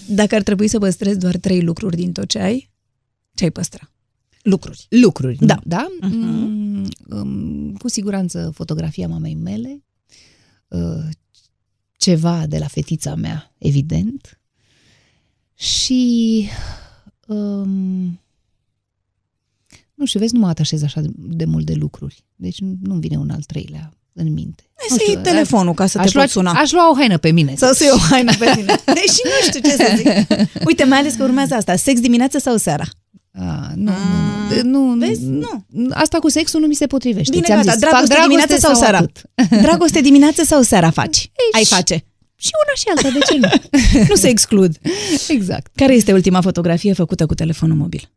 Dacă ar trebui să păstrezi doar trei lucruri din tot ce ai, ce ai păstra? Lucruri. Lucruri, Da. nu? da? Mhm. Mm, um, cu siguranță fotografia mamei mele, uh, ceva de la fetița mea, evident, și um, nu știu, vezi, nu mă atașez așa de, de mult de lucruri, deci nu- nu-mi vine un al treilea în minte. Hai Nu să știu, iei telefonul ca să te aș lua, poți suna. Aș lua o haină pe mine. Sau să iei o haină pe tine. *laughs* Deși nu știu ce să zic. Uite, mai ales că urmează asta. Sex dimineața sau seara? A, nu, nu, nu, nu, Vezi? Nu. Asta cu sexul nu mi se potrivește. Bine, Ți-am gata. zis, Dragoste, fac dimineața sau seara? atât? *laughs* Dragoste dimineața sau seara faci? Ai face. Și una și alta, de ce nu? *laughs* Nu se exclud. exact. Care este ultima fotografie făcută cu telefonul mobil?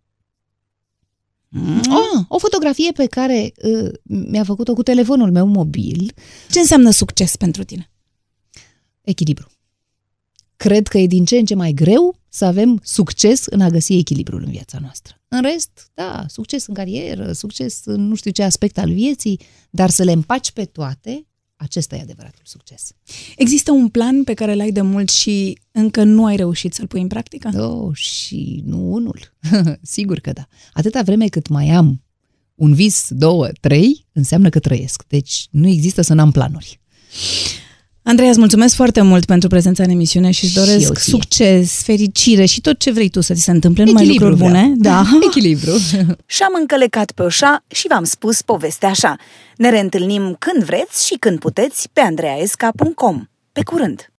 Oh, o fotografie pe care uh, mi-a făcut-o cu telefonul meu mobil. Ce înseamnă succes pentru tine? Echilibru. Cred că e din ce în ce mai greu să avem succes în a găsi echilibrul în viața noastră. În rest, da, succes în carieră, succes în nu știu ce aspect al vieții, dar să le împaci pe toate, acesta e adevăratul succes. Există un plan pe care l-ai de mult și încă nu ai reușit să-l pui în practică? Oh, și nu unul. *laughs* Sigur că da. Atâta vreme cât mai am un vis, două, trei, înseamnă că trăiesc. Deci nu există să n-am planuri. Andreea, îți mulțumesc foarte mult pentru prezența în emisiune și îți doresc eu ție. succes, fericire și tot ce vrei tu să ți se întâmple, numai Echilibru lucruri vreau. bune. Da. *laughs* Echilibru. *laughs* Și-am încălecat pe oșa și v-am spus povestea așa. Ne reîntâlnim când vreți și când puteți pe andreaesca.com. Pe curând!